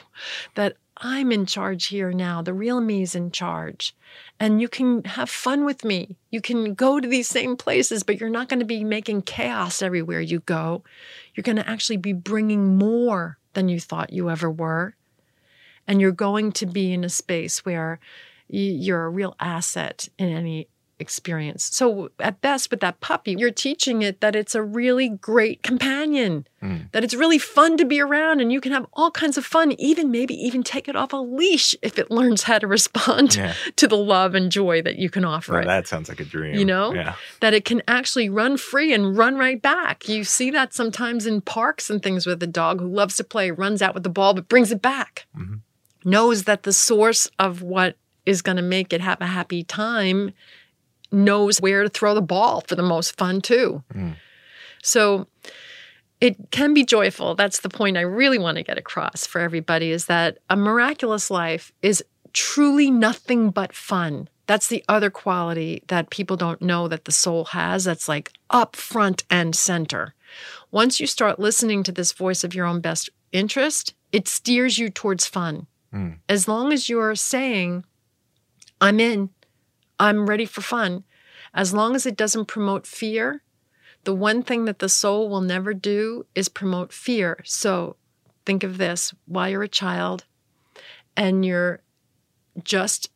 that I'm in charge here now. The real me is in charge. And you can have fun with me. You can go to these same places, but you're not going to be making chaos everywhere you go. You're going to actually be bringing more than you thought you ever were. And you're going to be in a space where you're a real asset in any experience. So, at best, with that puppy, you're teaching it that it's a really great companion, Mm. that it's really fun to be around, and you can have all kinds of fun, even maybe even take it off a leash if it learns how to respond Yeah. to the love and joy that you can offer Well, it. that sounds like a dream. You know? Yeah. That it can actually run free and run right back. You see that sometimes in parks and things with a dog who loves to play, runs out with the ball, but brings it back. Mhm. Knows that the source of what is going to make it have a happy time knows where to throw the ball for the most fun too. Mm. So it can be joyful. That's the point I really want to get across for everybody is that a miraculous life is truly nothing but fun. That's the other quality that people don't know that the soul has that's like up front and center. Once you start listening to this voice of your own best interest, it steers you towards fun. Mm. As long as you're saying, I'm in, I'm ready for fun, as long as it doesn't promote fear, the one thing that the soul will never do is promote fear. So think of this while you're a child and you're just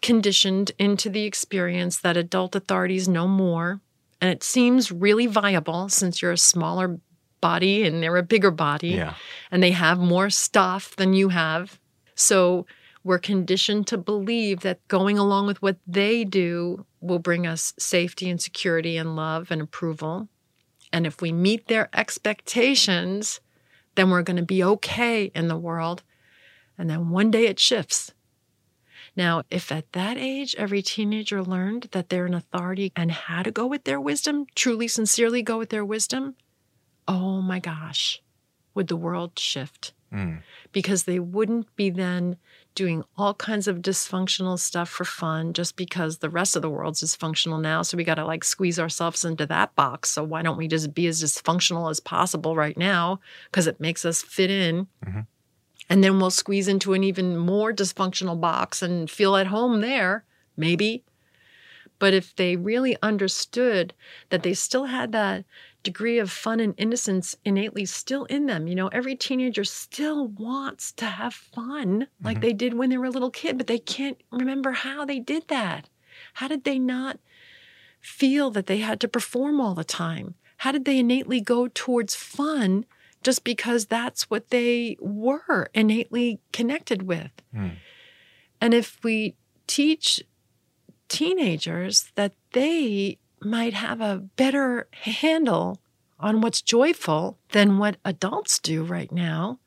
conditioned into the experience that adult authorities know more. And it seems really viable since you're a smaller body and they're a bigger body Yeah. and they have more stuff than you have. So we're conditioned to believe that going along with what they do will bring us safety and security and love and approval. And if we meet their expectations, then we're going to be okay in the world. And then one day it shifts. Now, if at that age every teenager learned that they're an authority and how to go with their wisdom, truly, sincerely go with their wisdom, oh my gosh, would the world shift? Mm. because they wouldn't be then doing all kinds of dysfunctional stuff for fun just because the rest of the world's dysfunctional now. So we got to like squeeze ourselves into that box. So why don't we just be as dysfunctional as possible right now? Because it makes us fit in. Mhm. And then we'll squeeze into an even more dysfunctional box and feel at home there, maybe. But if they really understood that they still had that degree of fun and innocence innately still in them. You know, every teenager still wants to have fun like Mhm. they did when they were a little kid, but they can't remember how they did that. How did they not feel that they had to perform all the time? How did they innately go towards fun just because that's what they were innately connected with? Mm. And if we teach teenagers that they might have a better handle on what's joyful than what adults do right now,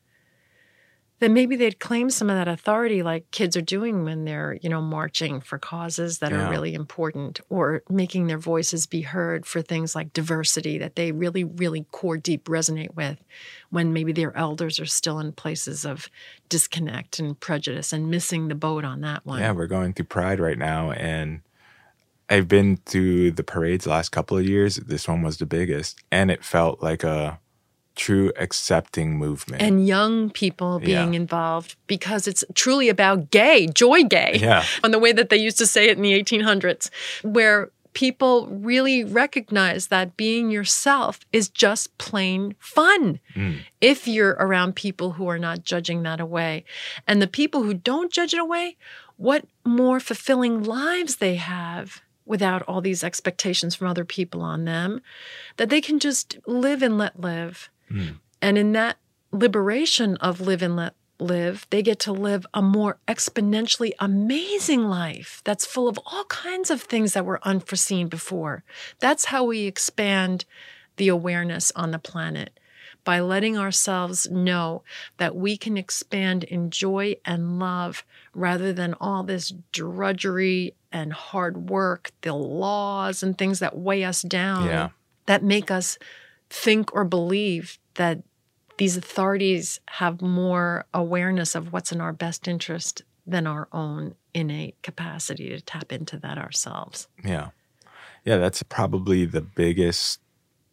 then maybe they'd claim some of that authority like kids are doing when they're, you know, marching for causes that Yeah. are really important or making their voices be heard for things like diversity that they really, really core deep resonate with when maybe their elders are still in places of disconnect and prejudice and missing the boat on that one. Yeah, we're going through Pride right now, and I've been to the parades the last couple of years. This one was the biggest, and it felt like a true accepting movement. and young people being Yeah. involved because it's truly about gay, joy gay, yeah, on the way that they used to say it in the 1800s, where people really recognize that being yourself is just plain fun Mm. if you're around people who are not judging that away. And the people who don't judge it away, what more fulfilling lives they have without all these expectations from other people on them that they can just live and let live. Mm. And in that liberation of live and let live, they get to live a more exponentially amazing life that's full of all kinds of things that were unforeseen before. That's how we expand the awareness on the planet by letting ourselves know that we can expand in joy and love rather than all this drudgery and hard work, the laws and things that weigh us down yeah, that make us think or believe that these authorities have more awareness of what's in our best interest than our own innate capacity to tap into that ourselves. yeah, yeah. That's probably the biggest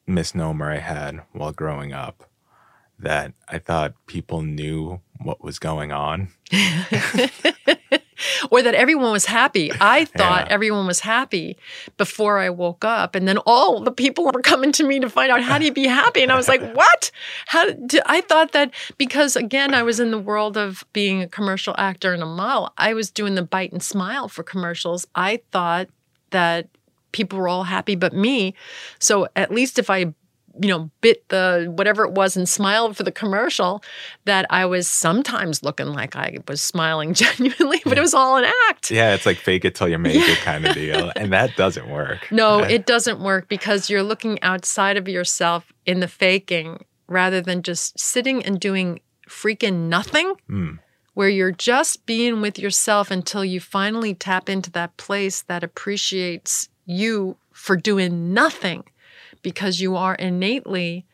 misnomer I had while growing up. That I thought people knew what was going on. or that everyone was happy. I thought Yeah. everyone was happy before I woke up. And then all the people were coming to me to find out how do you be happy? And I was like, what? How did, I thought that because again, I was in the world of being a commercial actor and a model, I was doing the bite and smile for commercials. I thought that people were all happy but me. So at least if I you know, bit the whatever it was and smiled for the commercial, that I was sometimes looking like I was smiling genuinely, but it was all an act. Yeah, it's like fake it till you make yeah. it kind of deal. And that doesn't work. No, it doesn't work because you're looking outside of yourself in the faking rather than just sitting and doing freaking nothing. Mm. Where you're just being with yourself until you finally tap into that place that appreciates you for doing nothing because you are innately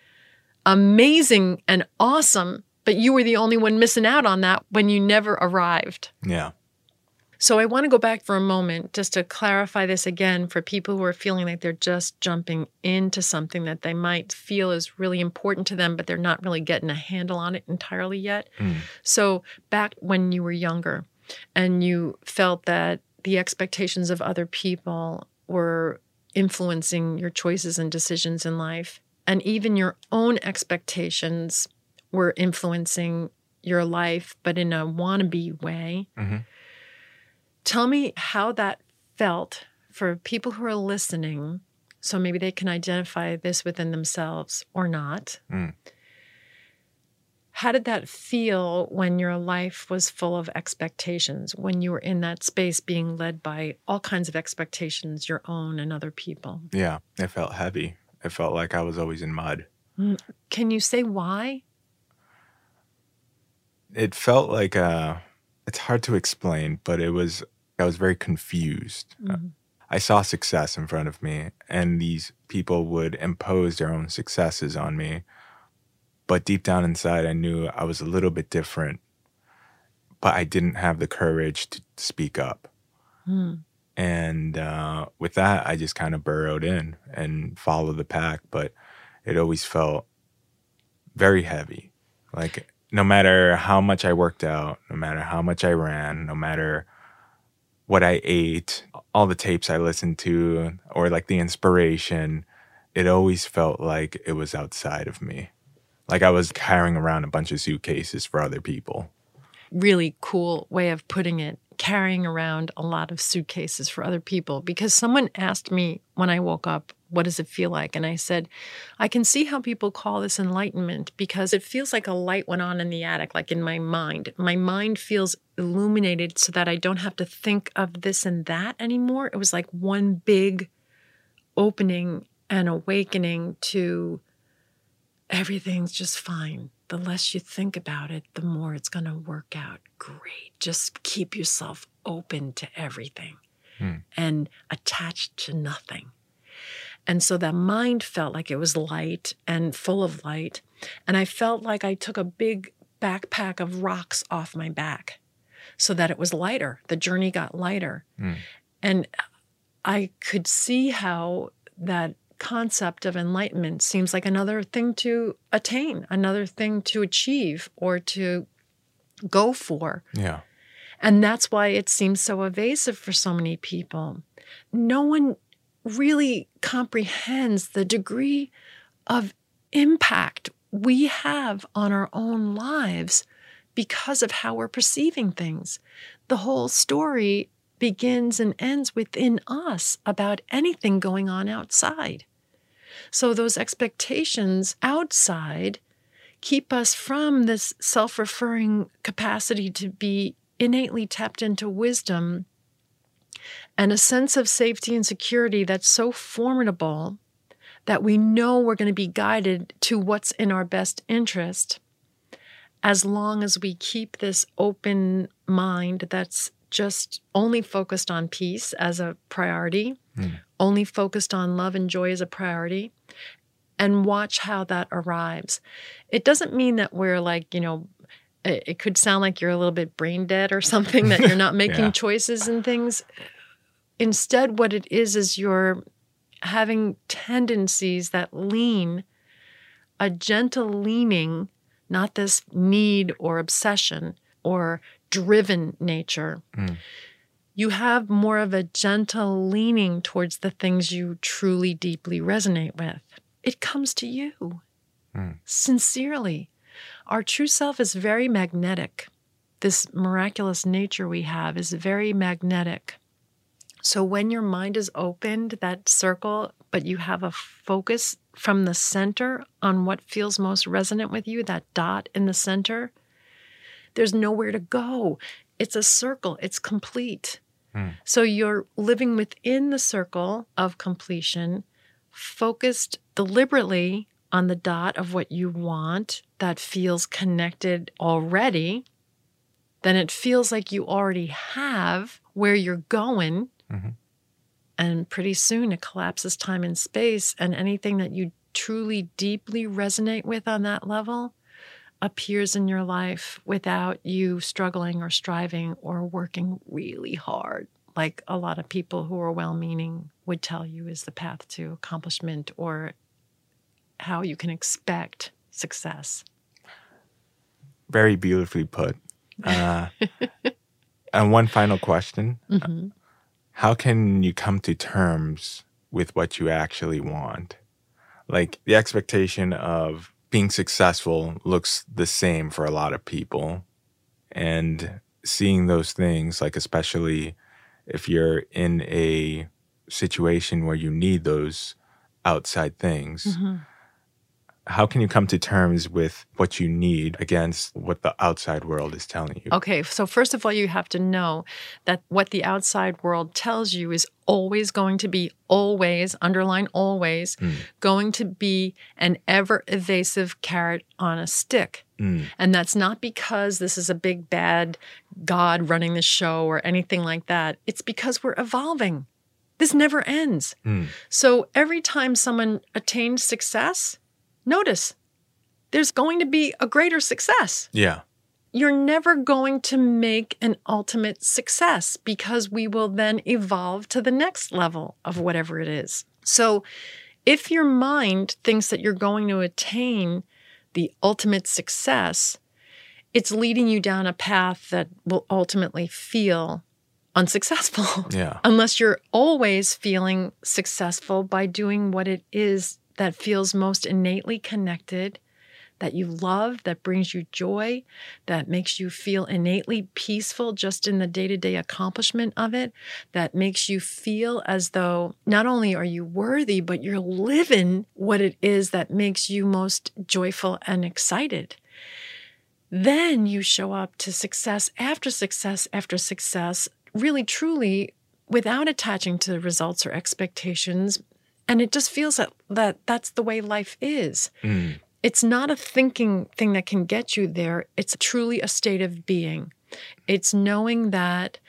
amazing and awesome, but you were the only one missing out on that when you never arrived. Yeah. So I want to go back for a moment just to clarify this again for people who are feeling like they're just jumping into something that they might feel is really important to them, but they're not really getting a handle on it entirely yet. Mm. So back when you were younger and you felt that the expectations of other people were influencing your choices and decisions in life. And even your own expectations were influencing your life, but in a wannabe way. Mm-hmm. Tell me how that felt for people who are listening, so maybe they can identify this within themselves or not. Mm. How did that feel when your life was full of expectations, when you were in that space being led by all kinds of expectations, your own and other people? Yeah, it felt heavy. It felt like I was always in mud. Mm, can you say why? It felt like uh it's hard to explain, but it was I was very confused. Mm-hmm. I saw success in front of me, and these people would impose their own successes on me but deep down inside, I knew I was a little bit different, but I didn't have the courage to speak up. Hmm. And uh, with that, I just kind of burrowed in and followed the pack. But it always felt very heavy. Like, no matter how much I worked out, no matter how much I ran, no matter what I ate, all the tapes I listened to, or like the inspiration, it always felt like it was outside of me. Like I was carrying around a bunch of suitcases for other people. Really cool way of putting it. Carrying around a lot of suitcases for other people. Because someone asked me when I woke up, what does it feel like? And I said, I can see how people call this enlightenment because it feels like a light went on in the attic, like in my mind. My mind feels illuminated so that I don't have to think of this and that anymore. It was like one big opening and awakening to everything's just fine. The less you think about it, the more it's going to work out great. Just keep yourself open to everything hmm. and attached to nothing. And so that mind felt like it was light and full of light. And I felt like I took a big backpack of rocks off my back so that it was lighter. The journey got lighter. Hmm. And I could see how that concept of enlightenment seems like another thing to attain, another thing to achieve or to go for. Yeah. And that's why it seems so evasive for so many people. No one really comprehends the degree of impact we have on our own lives because of how we're perceiving things. The whole story begins and ends within us about anything going on outside. So those expectations outside keep us from this self referring capacity to be innately tapped into wisdom and a sense of safety and security that's so formidable that we know we're going to be guided to what's in our best interest as long as we keep this open mind that's just only focused on peace as a priority, mm. only focused on love and joy as a priority, and watch how that arrives. It doesn't mean that we're like, you know, it, it could sound like you're a little bit brain dead or something, that you're not making yeah. choices and things. Instead, what it is, is you're having tendencies that lean, a gentle leaning, not this need or obsession or driven nature. Mm. You have more of a gentle leaning towards the things you truly deeply resonate with. It comes to you mm. sincerely. Our true self is very magnetic. This miraculous nature we have is very magnetic. So when your mind is opened, that circle, but you have a focus from the center on what feels most resonant with you, that dot in the center, there's nowhere to go. It's a circle, it's complete. So you're living within the circle of completion, focused deliberately on the dot of what you want that feels connected already. Then it feels like you already have where you're going. Mhm. And pretty soon it collapses time and space, and anything that you truly deeply resonate with on that level appears in your life without you struggling or striving or working really hard, like a lot of people who are well meaning would tell you is the path to accomplishment or how you can expect success. Very beautifully put. Uh, and one final question Mhm. How can you come to terms with what you actually want? Like the expectation of being successful looks the same for a lot of people. And seeing those things, like especially if you're in a situation where you need those outside things, Mhm. How can you come to terms with what you need against what the outside world is telling you? Okay, so first of all, you have to know that what the outside world tells you is always going to be, always, underline always, Mm. going to be an ever evasive carrot on a stick. Mm, And that's not because this is a big bad God running the show or anything like that. It's because we're evolving. This never ends. mm, So every time someone attains success, notice there's going to be a greater success. yeah. You're never going to make an ultimate success because we will then evolve to the next level of whatever it is. So if your mind thinks that you're going to attain the ultimate success, it's leading you down a path that will ultimately feel unsuccessful Yeah. unless you're always feeling successful by doing what it is that feels most innately connected, that you love, that brings you joy, that makes you feel innately peaceful just in the day to day accomplishment of it, that makes you feel as though not only are you worthy, but you're living what it is that makes you most joyful and excited. Then you show up to success after success after success, really truly without attaching to the results or expectations. And it just feels that, that that's the way life is. Mm, It's not a thinking thing that can get you there. It's truly a state of being. It's knowing that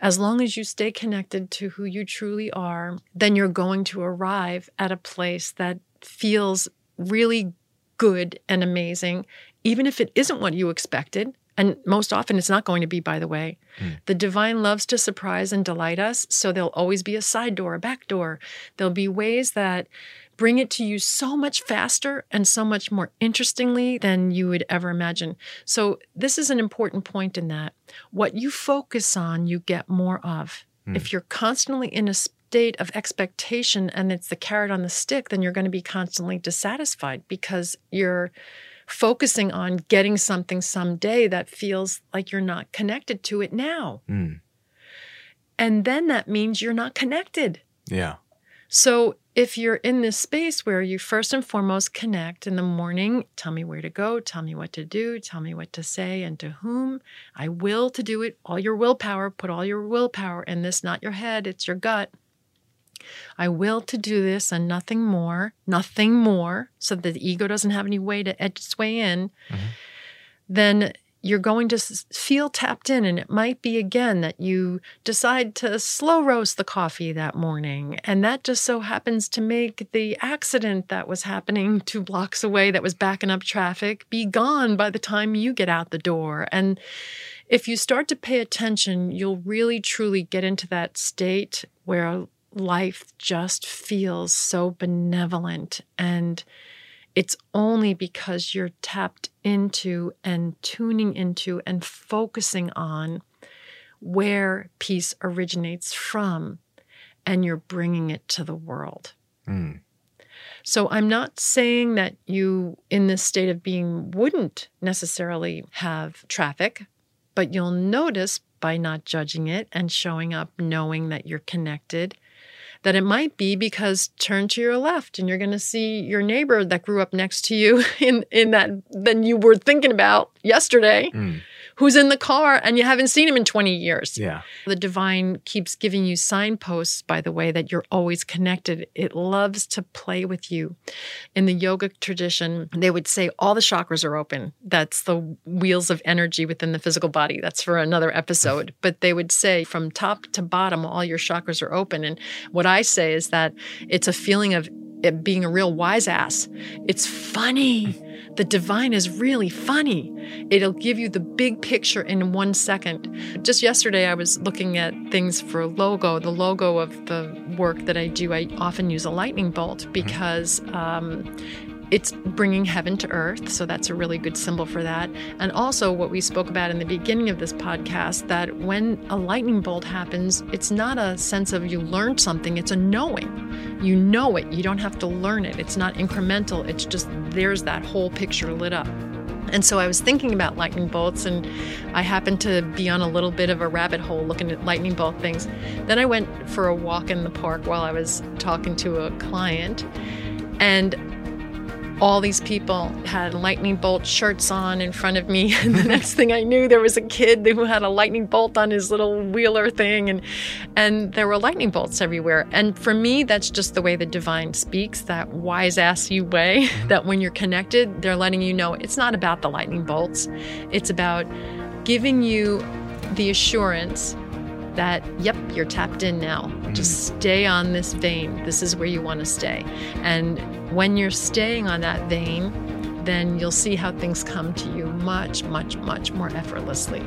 as long as you stay connected to who you truly are, then you're going to arrive at a place that feels really good and amazing, even if it isn't what you expected. And most often it's not going to be, by the way. Hmm. The divine loves to surprise and delight us. So there'll always be a side door, a back door. There'll be ways that bring it to you so much faster and so much more interestingly than you would ever imagine. So, this is an important point in that. What you focus on, you get more of. Hmm. If you're constantly in a state of expectation and it's the carrot on the stick, then you're going to be constantly dissatisfied because you're focusing on getting something someday that feels like you're not connected to it now. mm, And then that means you're not connected. yeah. So if you're in this space where you first and foremost connect in the morning, tell me where to go, tell me what to do, tell me what to say and to whom. I will to do it. All your willpower, put all your willpower in this, not your head, it's your gut. I will to do this and nothing more, nothing more, so that the ego doesn't have any way to edge its way in. Mm-hmm. Then you're going to feel tapped in. And it might be again that you decide to slow roast the coffee that morning. And that just so happens to make the accident that was happening two blocks away that was backing up traffic be gone by the time you get out the door. And if you start to pay attention, you'll really truly get into that state where life just feels so benevolent and it's only because you're tapped into and tuning into and focusing on where peace originates from and you're bringing it to the world. Mm, So I'm not saying that you, in this state of being, wouldn't necessarily have traffic, But you'll notice by not judging it and showing up knowing that you're connected that it might be because turn to your left and you're going to see your neighbor that grew up next to you in in that than you were thinking about yesterday. Mm who's in the car and you haven't seen him in 20 years. Yeah. The divine keeps giving you signposts, by the way, that you're always connected. It loves to play with you. In the yoga tradition, they would say all the chakras are open. That's the wheels of energy within the physical body. That's for another episode. but they would say from top to bottom, all your chakras are open. And what I say is that it's a feeling of it being a real wise ass. It's funny. The divine is really funny. It'll give you the big picture in one second. Just yesterday, I was looking at things for a logo. The logo of the work that I do, I often use a lightning bolt mm-hmm. because um, it's bringing heaven to earth. So that's a really good symbol for that. And also, what we spoke about in the beginning of this podcast that when a lightning bolt happens, it's not a sense of you learned something, it's a knowing. You know it, you don't have to learn it. It's not incremental, it's just there's that whole picture lit up. And so I was thinking about lightning bolts, and I happened to be on a little bit of a rabbit hole looking at lightning bolt things. Then I went for a walk in the park while I was talking to a client, and all these people had lightning bolt shirts on in front of me. And the next thing i knew there was a kid who had a lightning bolt on his little wheeler thing. And and there were lightning bolts everywhere. And for me that's just the way the divine speaks that wise assy way mm-hmm. that when you're connected they're letting you know it's not about the lightning bolts. It's about giving you the assurance that, yep, you're tapped in now. Mm. Just stay on this vein. This is where you want to stay. And when you're staying on that vein, then you'll see how things come to you much, much, much more effortlessly.